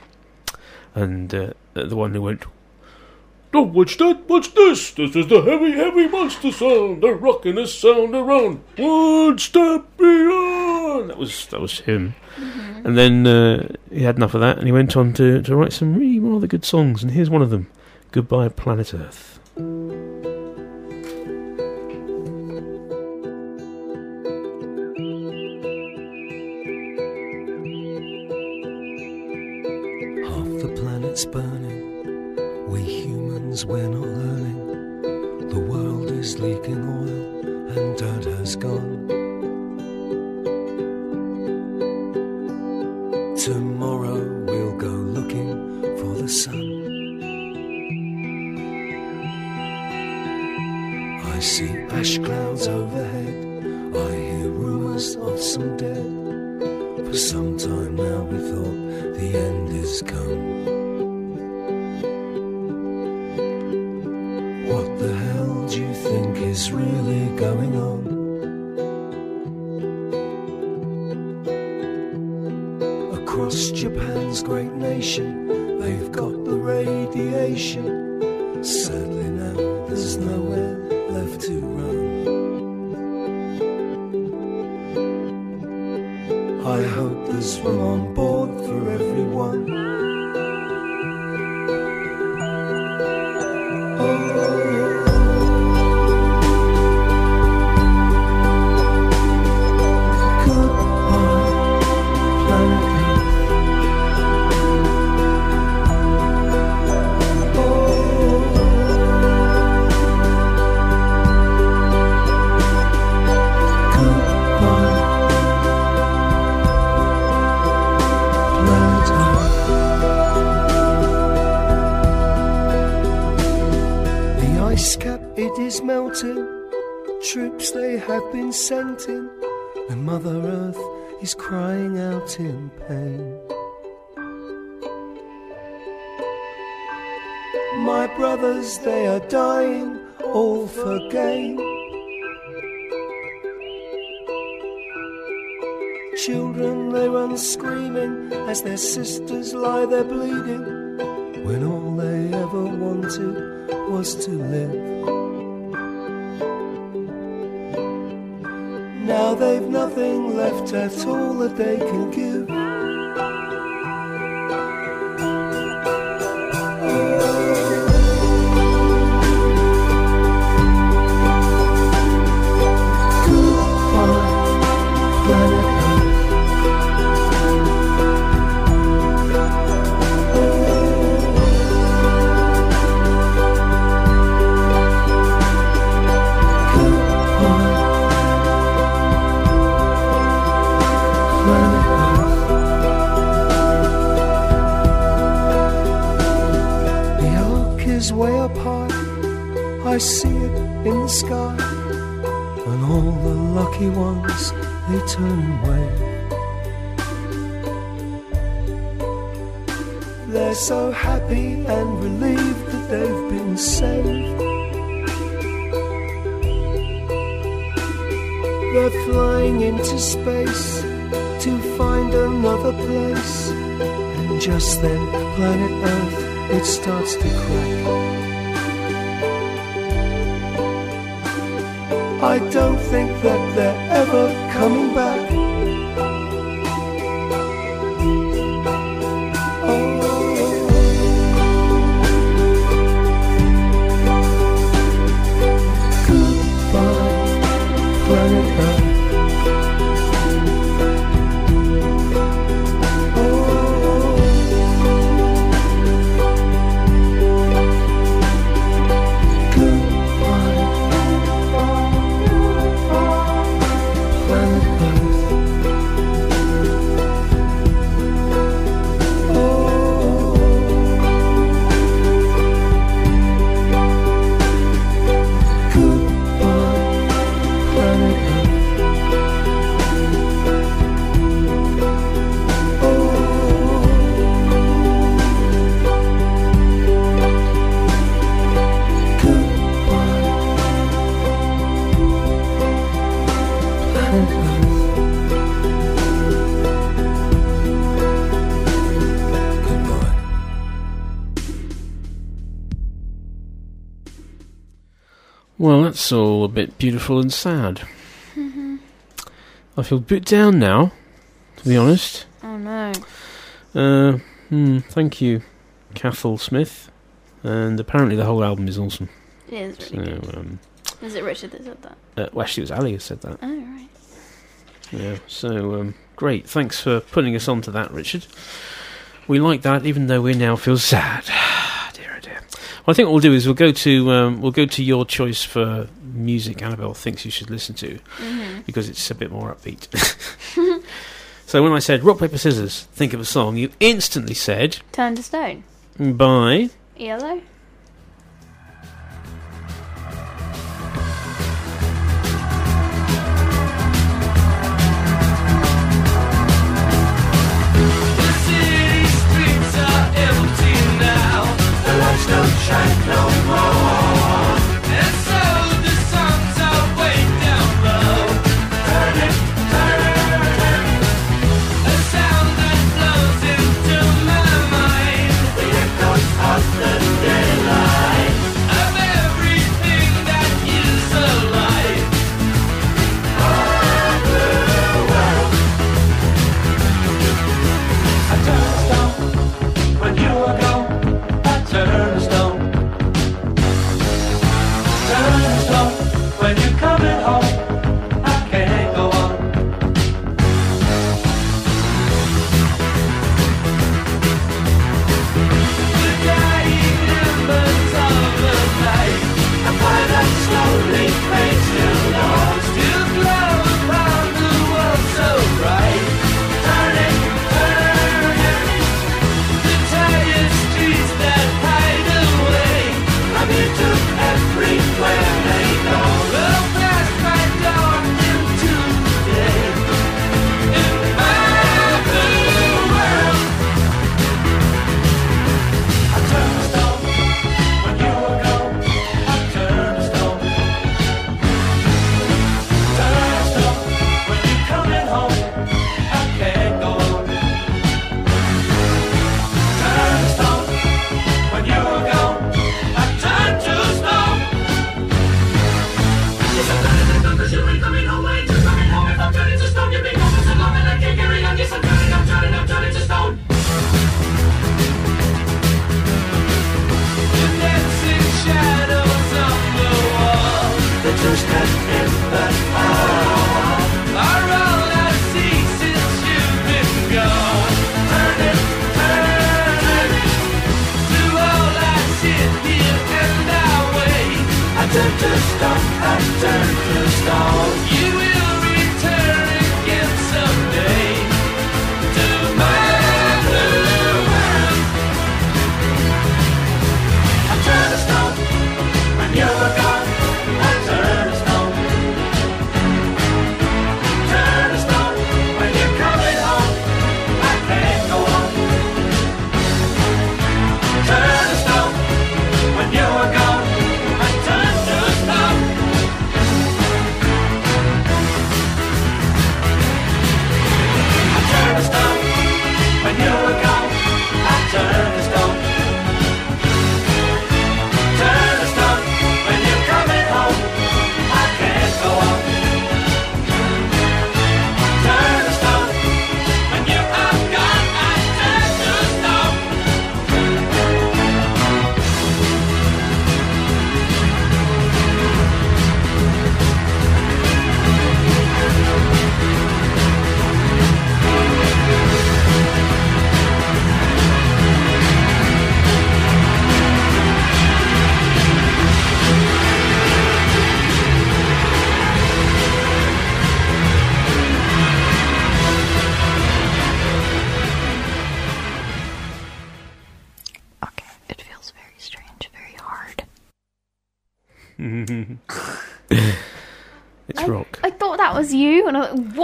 and uh, the one who went, "Oh, what's that? What's this? This is the heavy, heavy monster sound. They're rocking this sound around. One step beyond." That was that was him. And then uh, he had enough of that, and he went on to to write some really rather good songs. And here's one of them: "Goodbye, Planet Earth." Half the planet's burning. We humans, we're not learning. The world is leaking oil and dad has gone. Tomorrow we'll go looking for the sun. I see ash clouds overhead. I hear rumors of some dead. For some time now we thought the end is come. Pain. My brothers, they are dying, all for gain. Children, they run screaming as their sisters lie there bleeding, when all they ever wanted was to live. Now they've nothing left at all that they can give. I see it in the sky, and all the lucky ones they turn away. They're so happy and relieved that they've been saved. They're flying into space to find another place. And just then, planet Earth, it starts to crack. I don't think that they're ever coming back. Bit beautiful and sad. Mhm. I feel a bit down now, to be honest. Oh no. Uh, hmm, thank you, Cathal Smith. And apparently the whole album is awesome. It is really so, um, Is it Richard that said that? uh, well, actually, it was Ali who said that. Oh right. Yeah, so um, great. Thanks for putting us on to that, Richard. We like that, even though we now feel sad. Well, I think what we'll do is we'll go to um, we'll go to your choice for music. Annabelle thinks you should listen to Mhm. because it's a bit more upbeat. so when I said rock paper scissors, think of a song, you instantly said Turn to stone. by Yellow. Shine no more.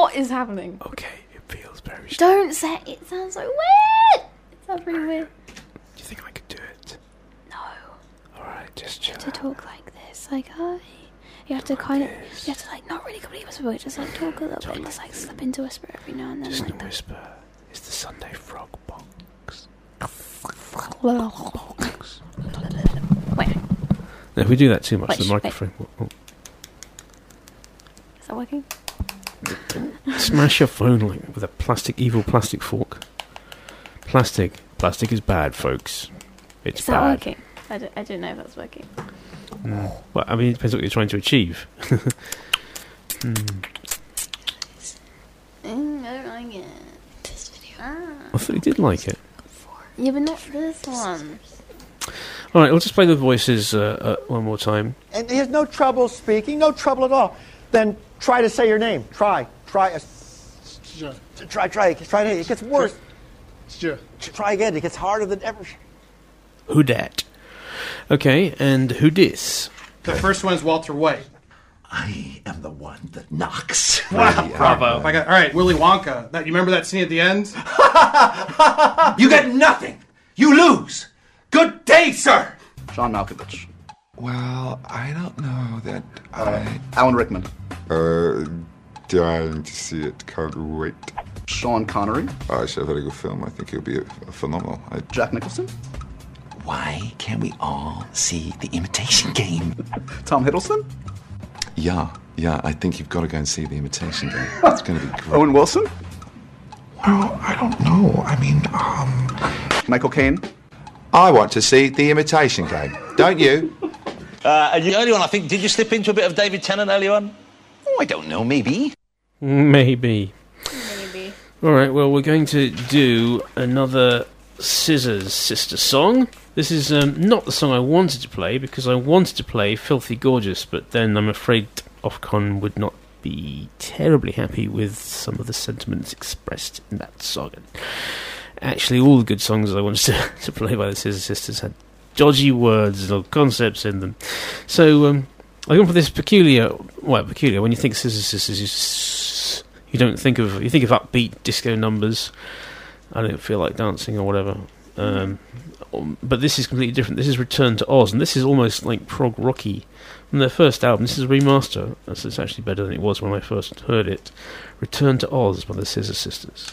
What is happening? Okay, it feels very strange. Don't say it. Sounds so weird. It sounds really weird. Do you think I could do it? No. Alright, just chill. To talk like this, like hi. You have to kind of, you have to like not really completely whisper, but just like talk a little bit, and just like slip into whisper every now and then. Just like a whisper. It's the Sunday frog box. Box. Wait, If we do that too much, Wait, the microphone will. will is that working? Smash your phone like with a plastic, evil plastic fork. Plastic, plastic is bad, folks. It's Is that bad. working? I don't, I don't know if that's working. Mm. Well, I mean, it depends what you're trying to achieve. Hmm. Mm, I don't like it. This video. Ah. I thought you did like it. Yeah, but not this one. All right, we'll just play the voices uh, uh, one more time. And he has no trouble speaking, no trouble at all. Then try to say your name. Try. Try. Try, try. Try. It gets worse. Try again. It gets harder than ever. Who dat? Okay, and who dis? The first one is Walter White. I am the one that knocks. Wow, bravo. I got, all right, Willy Wonka. That you remember that scene at the end? You get nothing. You lose. Good day, sir. John Malkovich. Well, I don't know that I. Alan Rickman. Uh, dying to see it. Can't wait. Sean Connery. Uh, it's a very good film. I think it'll be a, a phenomenal. I, Jack Nicholson. Why can't we all see the imitation game? Tom Hiddleston. yeah, yeah. I think you've got to go and see the Imitation Game. It's going to be great. Owen Wilson. Well, I don't know. I mean, um, Michael Caine. I want to see the Imitation Game. Don't you? Uh, and you- earlier on, I think, did you slip into a bit of David Tennant earlier on? Oh, I don't know. Maybe. Maybe. Maybe. All right, well, we're going to do another Scissors Sister song. This is um, not the song I wanted to play because I wanted to play Filthy Gorgeous, but then I'm afraid Ofcom would not be terribly happy with some of the sentiments expressed in that song. And actually, all the good songs I wanted to, to play by the Scissor Sisters had dodgy words or concepts in them. So um, I gone for this peculiar, well, peculiar. When you think Scissor Sisters, you, don't think of you think of upbeat disco numbers. I don't feel like dancing or whatever. Um, um, but this is completely different. This is Return to Oz, and this is almost like prog rocky. From their first album, this is a remaster. So it's actually better than it was when I first heard it. Return to Oz by the Scissor Sisters.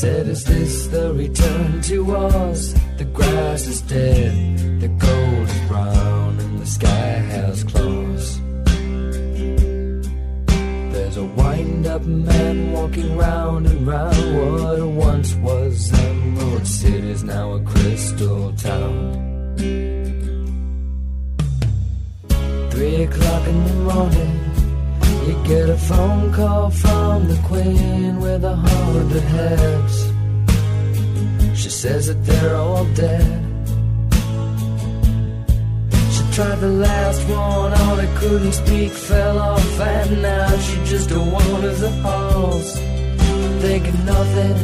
Said, Is this the return to Oz? The grass is dead, the gold is brown, and the sky has claws. There's a wind up man walking round and round what once was Emerald City's now a crystal town. Three o'clock in the morning, you get a phone call from the Queen with a hundred heads. Says that they're all dead. She tried the last one on, it couldn't speak, fell off, and now she just wanders the halls, thinking nothing,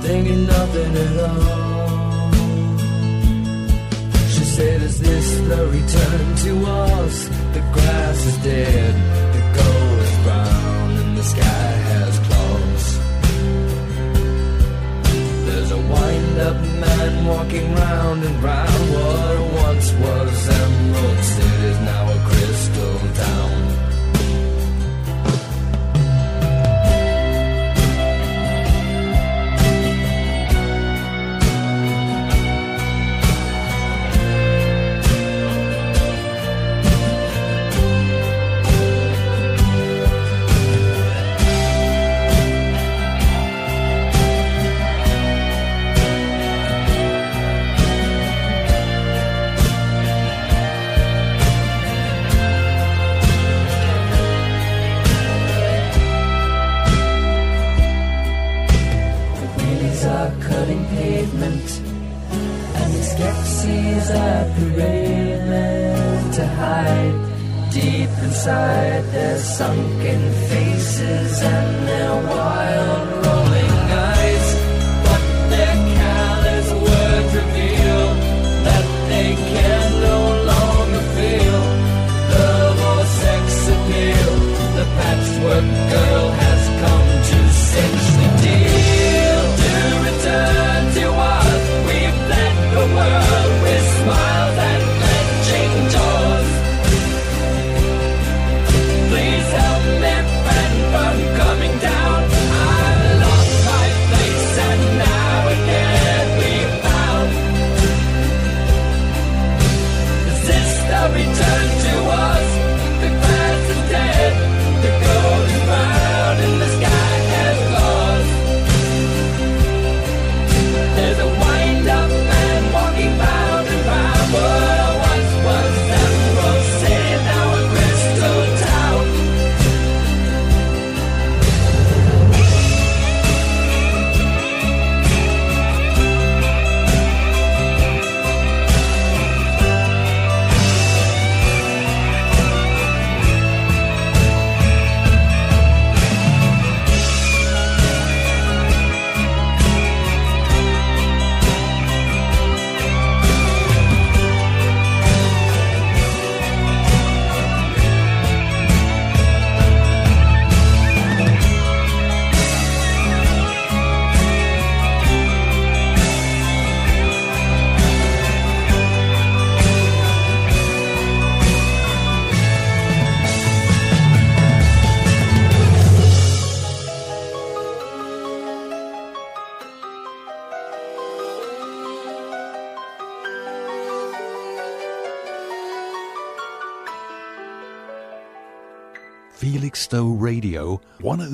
thinking nothing at all. She said, Is this the return to us? The grass is dead, the gold is brown, and the sky has a wind up man walking round and round what once was Emerald City's now a crystal town. Skepsies are parading to hide. Deep inside their sunken faces and their wild rolling eyes. But their callous words reveal that they can no longer feel love or sex appeal. The patchwork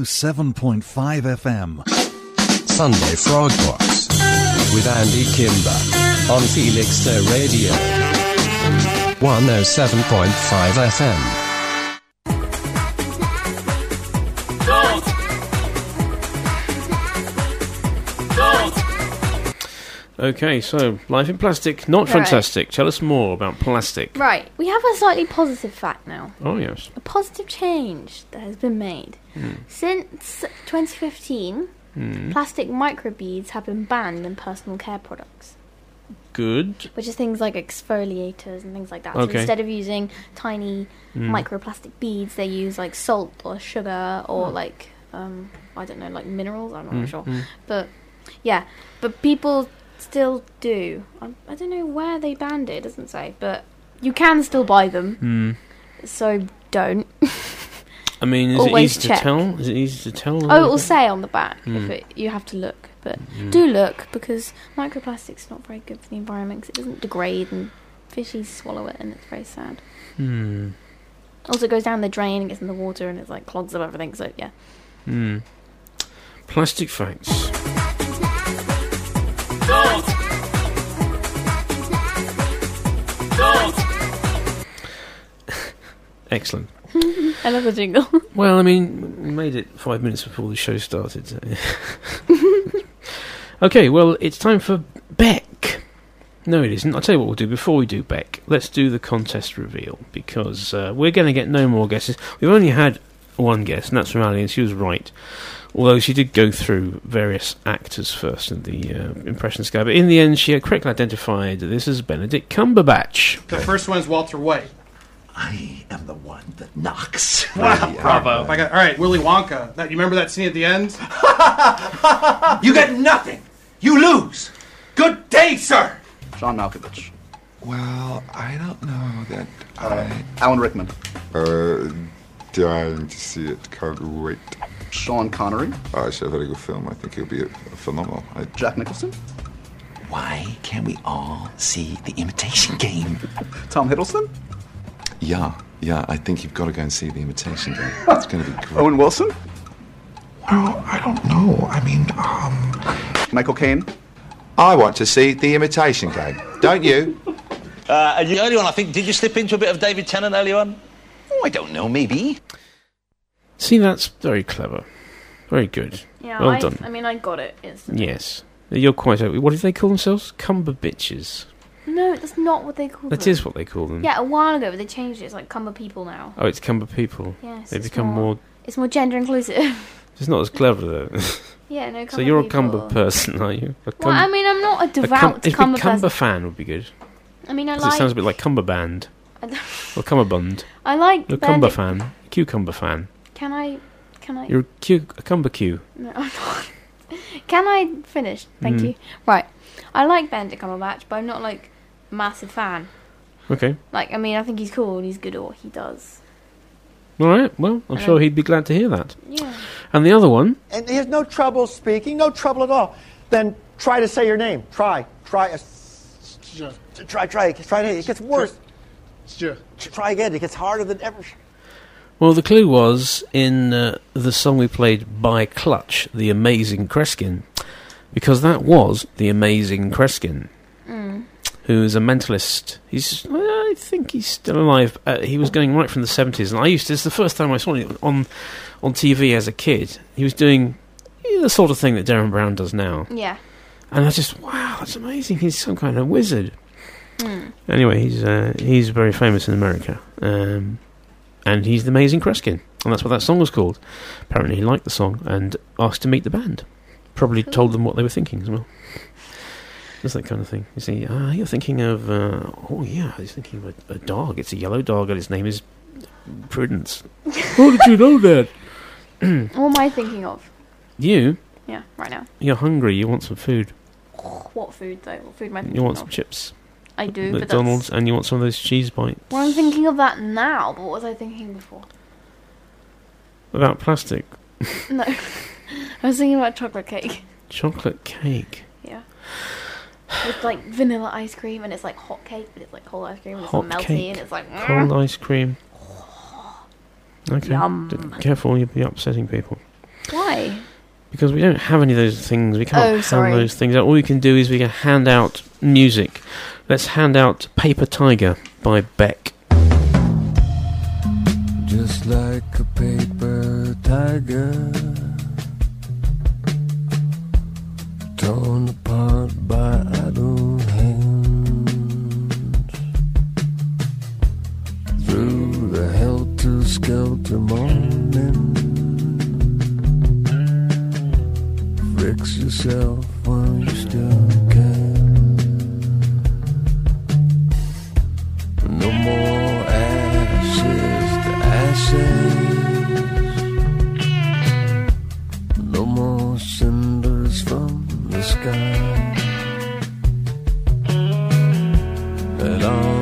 107.5 FM. Sunday Frog Box with Andy Kimber on Felixstowe Radio 107.5 FM. Okay, so life in plastic, not Right. fantastic. Tell us more about plastic. Right, we have a slightly positive fact now. Oh yes. A positive change that has been made. Hmm. Since 2015, Hmm. plastic microbeads have been banned in personal care products, Good. which is things like exfoliators and things like that. So Okay. instead of using tiny Hmm. microplastic beads, they use like salt or sugar or Oh. like um, I don't know, like minerals. I'm not Hmm, sure, hmm. but yeah, but people still do. I, I don't know where they banned it. It doesn't say, but you can still buy them. Hmm. So don't. I mean, is Always it easy check. to tell? Is it easy to tell? Oh, it will say on the back if Mm. it, you have to look, but Mm. do look because microplastic's not very good for the environment because it doesn't degrade and fishies swallow it and it's very sad. Hmm. Also, it goes down the drain and gets in the water and it's like clogs up everything. So yeah, Hmm. Plastic facts. Excellent. I love the jingle. Well, I mean, we made it five minutes before the show started. so- okay, well, it's time for Beck. No, it isn't. I'll tell you what we'll do before we do Beck. Let's do the contest reveal because uh, we're going to get no more guesses. We've only had one guess, and that's from Ali, and she was right. Although she did go through various actors first in the uh, impression scale, but in the end, she had correctly identified this as Benedict Cumberbatch. The first one is Walter White. I am the one that knocks. Wow, bravo. I got, all right, Willy Wonka. That, you remember that scene at the end? You get nothing. You lose. Good day, sir. John Malkovich. Well, I don't know that I. Alan Rickman. Uh, dying to see it. Can't wait. Sean Connery. Oh, it's a very good film. I think it'll be a, a phenomenal. I, Jack Nicholson. Why can't we all see the imitation game? Tom Hiddleston. yeah, yeah. I think you've got to go and see the Imitation Game. It's going to be great. Owen Wilson. Well, I don't know. I mean, um, Michael Caine. I want to see the Imitation Game. Don't you? Uh, and you, early on, I think, did you slip into a bit of David Tennant early on? Oh, I don't know. Maybe. See, that's very clever. Very good. yeah. well I, done. I mean, I got it. instantly. Yes. You're quite. What do they call themselves? Cumber bitches. No, that's not what they call That them. is what they call them. Yeah, a while ago, but they changed it. It's like Cumber people now. Oh, it's Cumber people. Yes, They it's become more-. It's more gender inclusive. It's not as clever though. yeah, no. Cumber so you're a people. Cumber person, are you? A Well, I mean, I'm not a a devout cum- if Cumber a Cumber person. fan would be good. I mean, I 'Cause like. it sounds a bit like Cumberband I don't- or Cumberbund. I like a Cumber fan, cucumber fan. Can I? Can I? You're a, cu- Q. No, I'm not. Can I finish? Thank Mm. you. Right. I like Benedict Cumberbatch, but I'm not like a massive fan. Okay. Like, I mean, I think he's cool and he's good at what he does. All right. Well, I'm And sure then- he'd be glad to hear that. Yeah. And the other one, And he has no trouble speaking, no trouble at all. Then try to say your name. Try. Try. Try, try. Try. It gets worse. Try again. It gets harder than ever. Well, the clue was in uh, the song we played by Clutch, "The Amazing Kreskin," because that was the Amazing Kreskin. Mm. who is a mentalist. He's, I think he's still alive. Uh, he was going right from the seventies, and I used to. It's the first time I saw him on on TV as a kid. He was doing the sort of thing that Derren Brown does now, Yeah. and I just wow, that's amazing. He's some kind of wizard. Mm. Anyway, he's uh, he's very famous in America, um, and he's the Amazing Kreskin, and that's what that song was called. Apparently, he liked the song and asked to meet the band. Probably told them what they were thinking as well. Just that kind of thing. You see, ah, you're thinking of, uh, oh yeah, he's thinking of a, a dog. It's a yellow dog, and its name is Prudence. How did you know that? What am I thinking of? You, Yeah, right now. you're hungry. You want some food. What food though? What food am I thinking You want of? some chips. I do, McDonald's, and you want some of those cheese bites. Well, I'm thinking of that now, but what was I thinking before? About plastic. No. I was thinking about chocolate cake. Chocolate cake. Yeah. With like vanilla ice cream, and it's like hot cake, but it's like cold ice cream, and it's Hot all melty, cake. and it's like. Cold mm. ice cream. Okay. Yum. Careful, you'll be upsetting people. Why? Because we don't have any of those things. We can't Oh, hand those things out. All we can do is we can hand out music. Let's hand out Paper Tiger by Beck. just like a paper tiger torn apart by idle hands through the helter skelter morning fix yourself more ashes to ashes. No more cinders from the sky. And all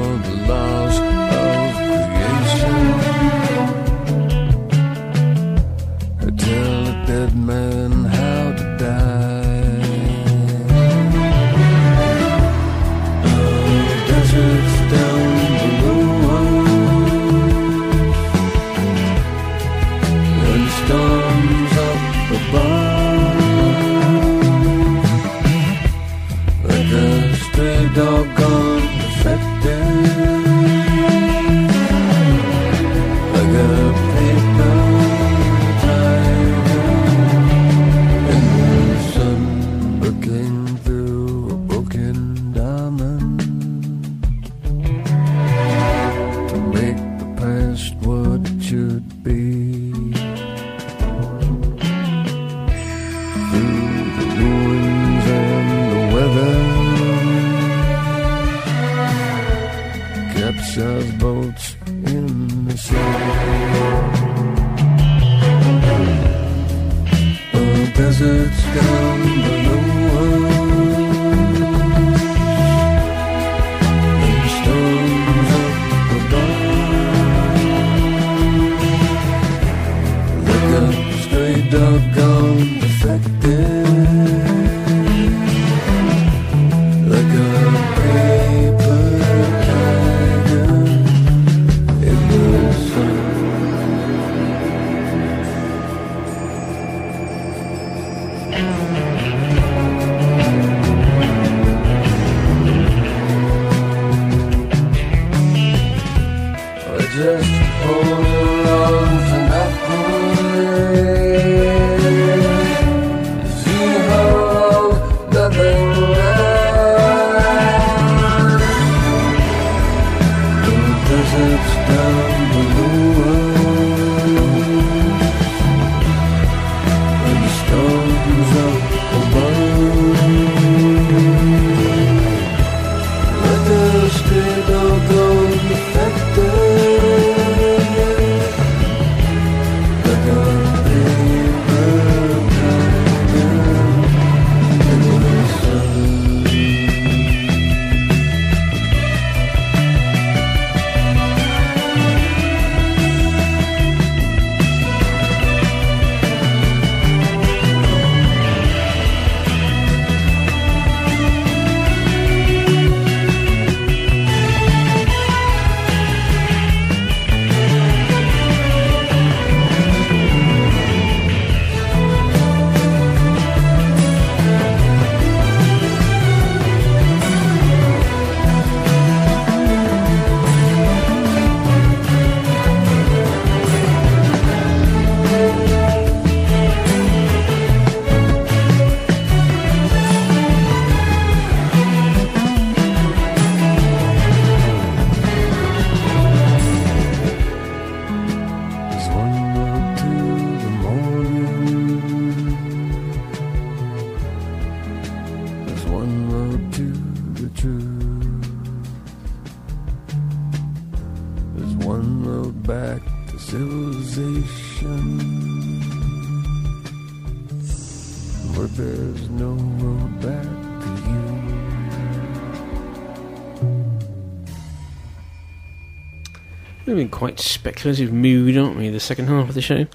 civilization. But there's no road back to you. We've been quite speculative mood, aren't we? The second half of the show.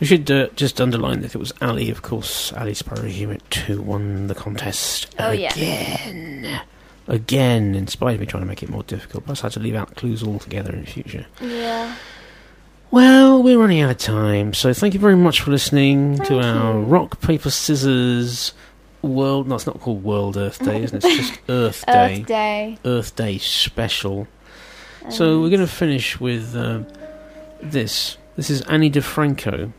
We should uh, just underline that it was Ali, of course. Ali Sparrow Hewitt who won the contest Oh, yeah. again. Again, in spite of me trying to make it more difficult. Plus, I had to leave out clues altogether in the future. Yeah. Well, we're running out of time, so thank you very much for listening to our rock paper scissors world. No, it's not called World Earth Day, isn't it? It's just Earth Day. Earth Day. Earth Day special. So we're going to finish with um, this. This is Ani DiFranco,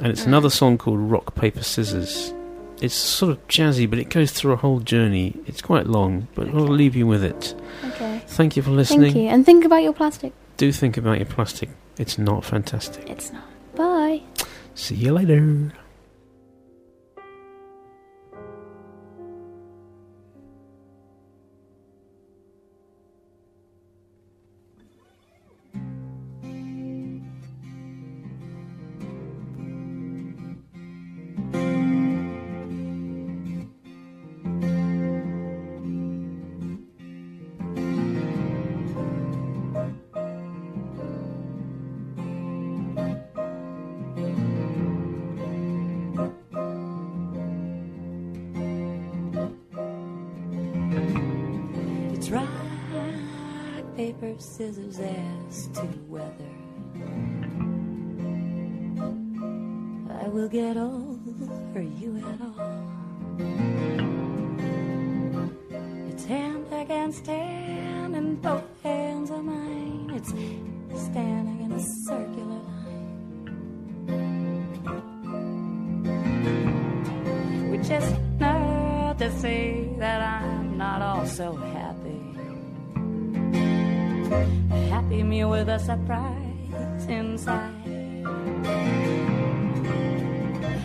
and it's Mm. another song called Rock Paper Scissors. It's sort of jazzy, but it goes through a whole journey. It's quite long, but I'll leave you with it. Okay. Thank you for listening. Thank you. And think about your plastic. Do think about your plastic. It's not fantastic. It's not. Bye. See you later. his ass to weather. I will get over you at all. It's hand against hand and both a surprise inside.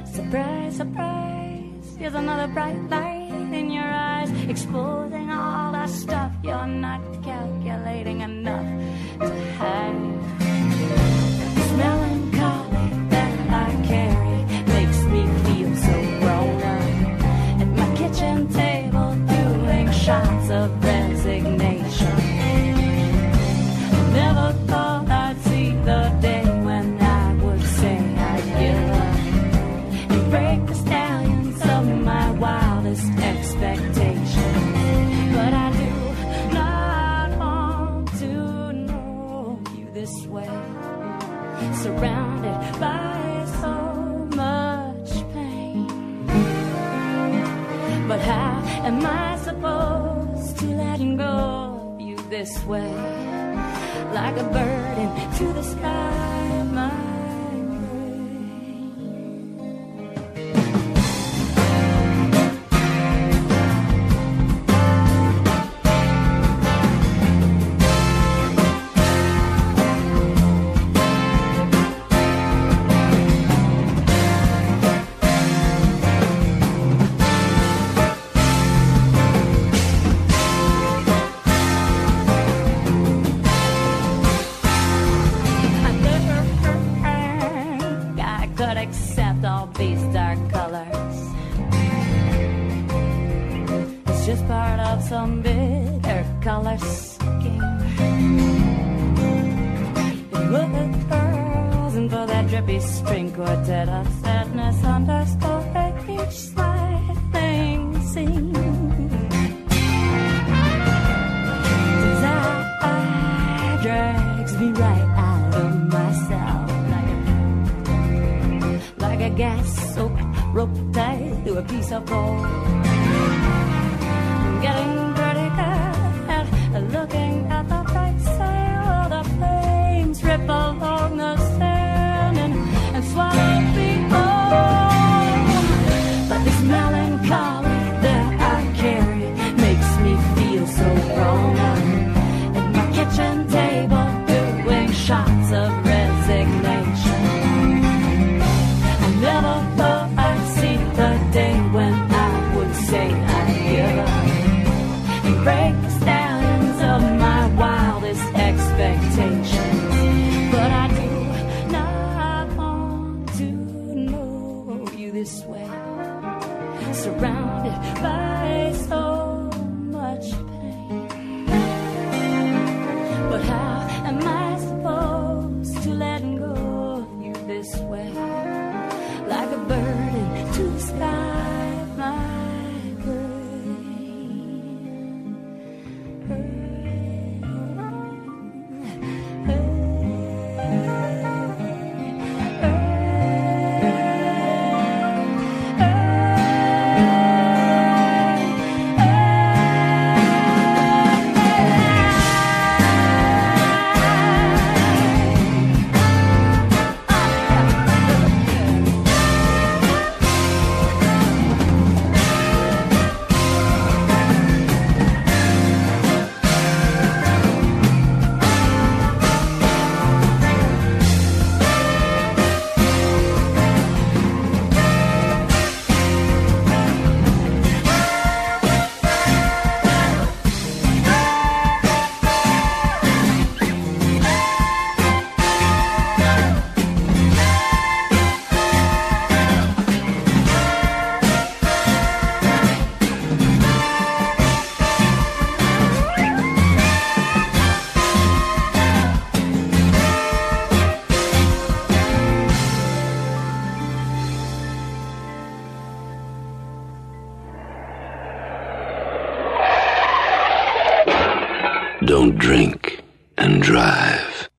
Surprise, surprise, here's another bright light in your eyes, exposing all that stuff you're not calculating enough. this way, like a burden to the sky.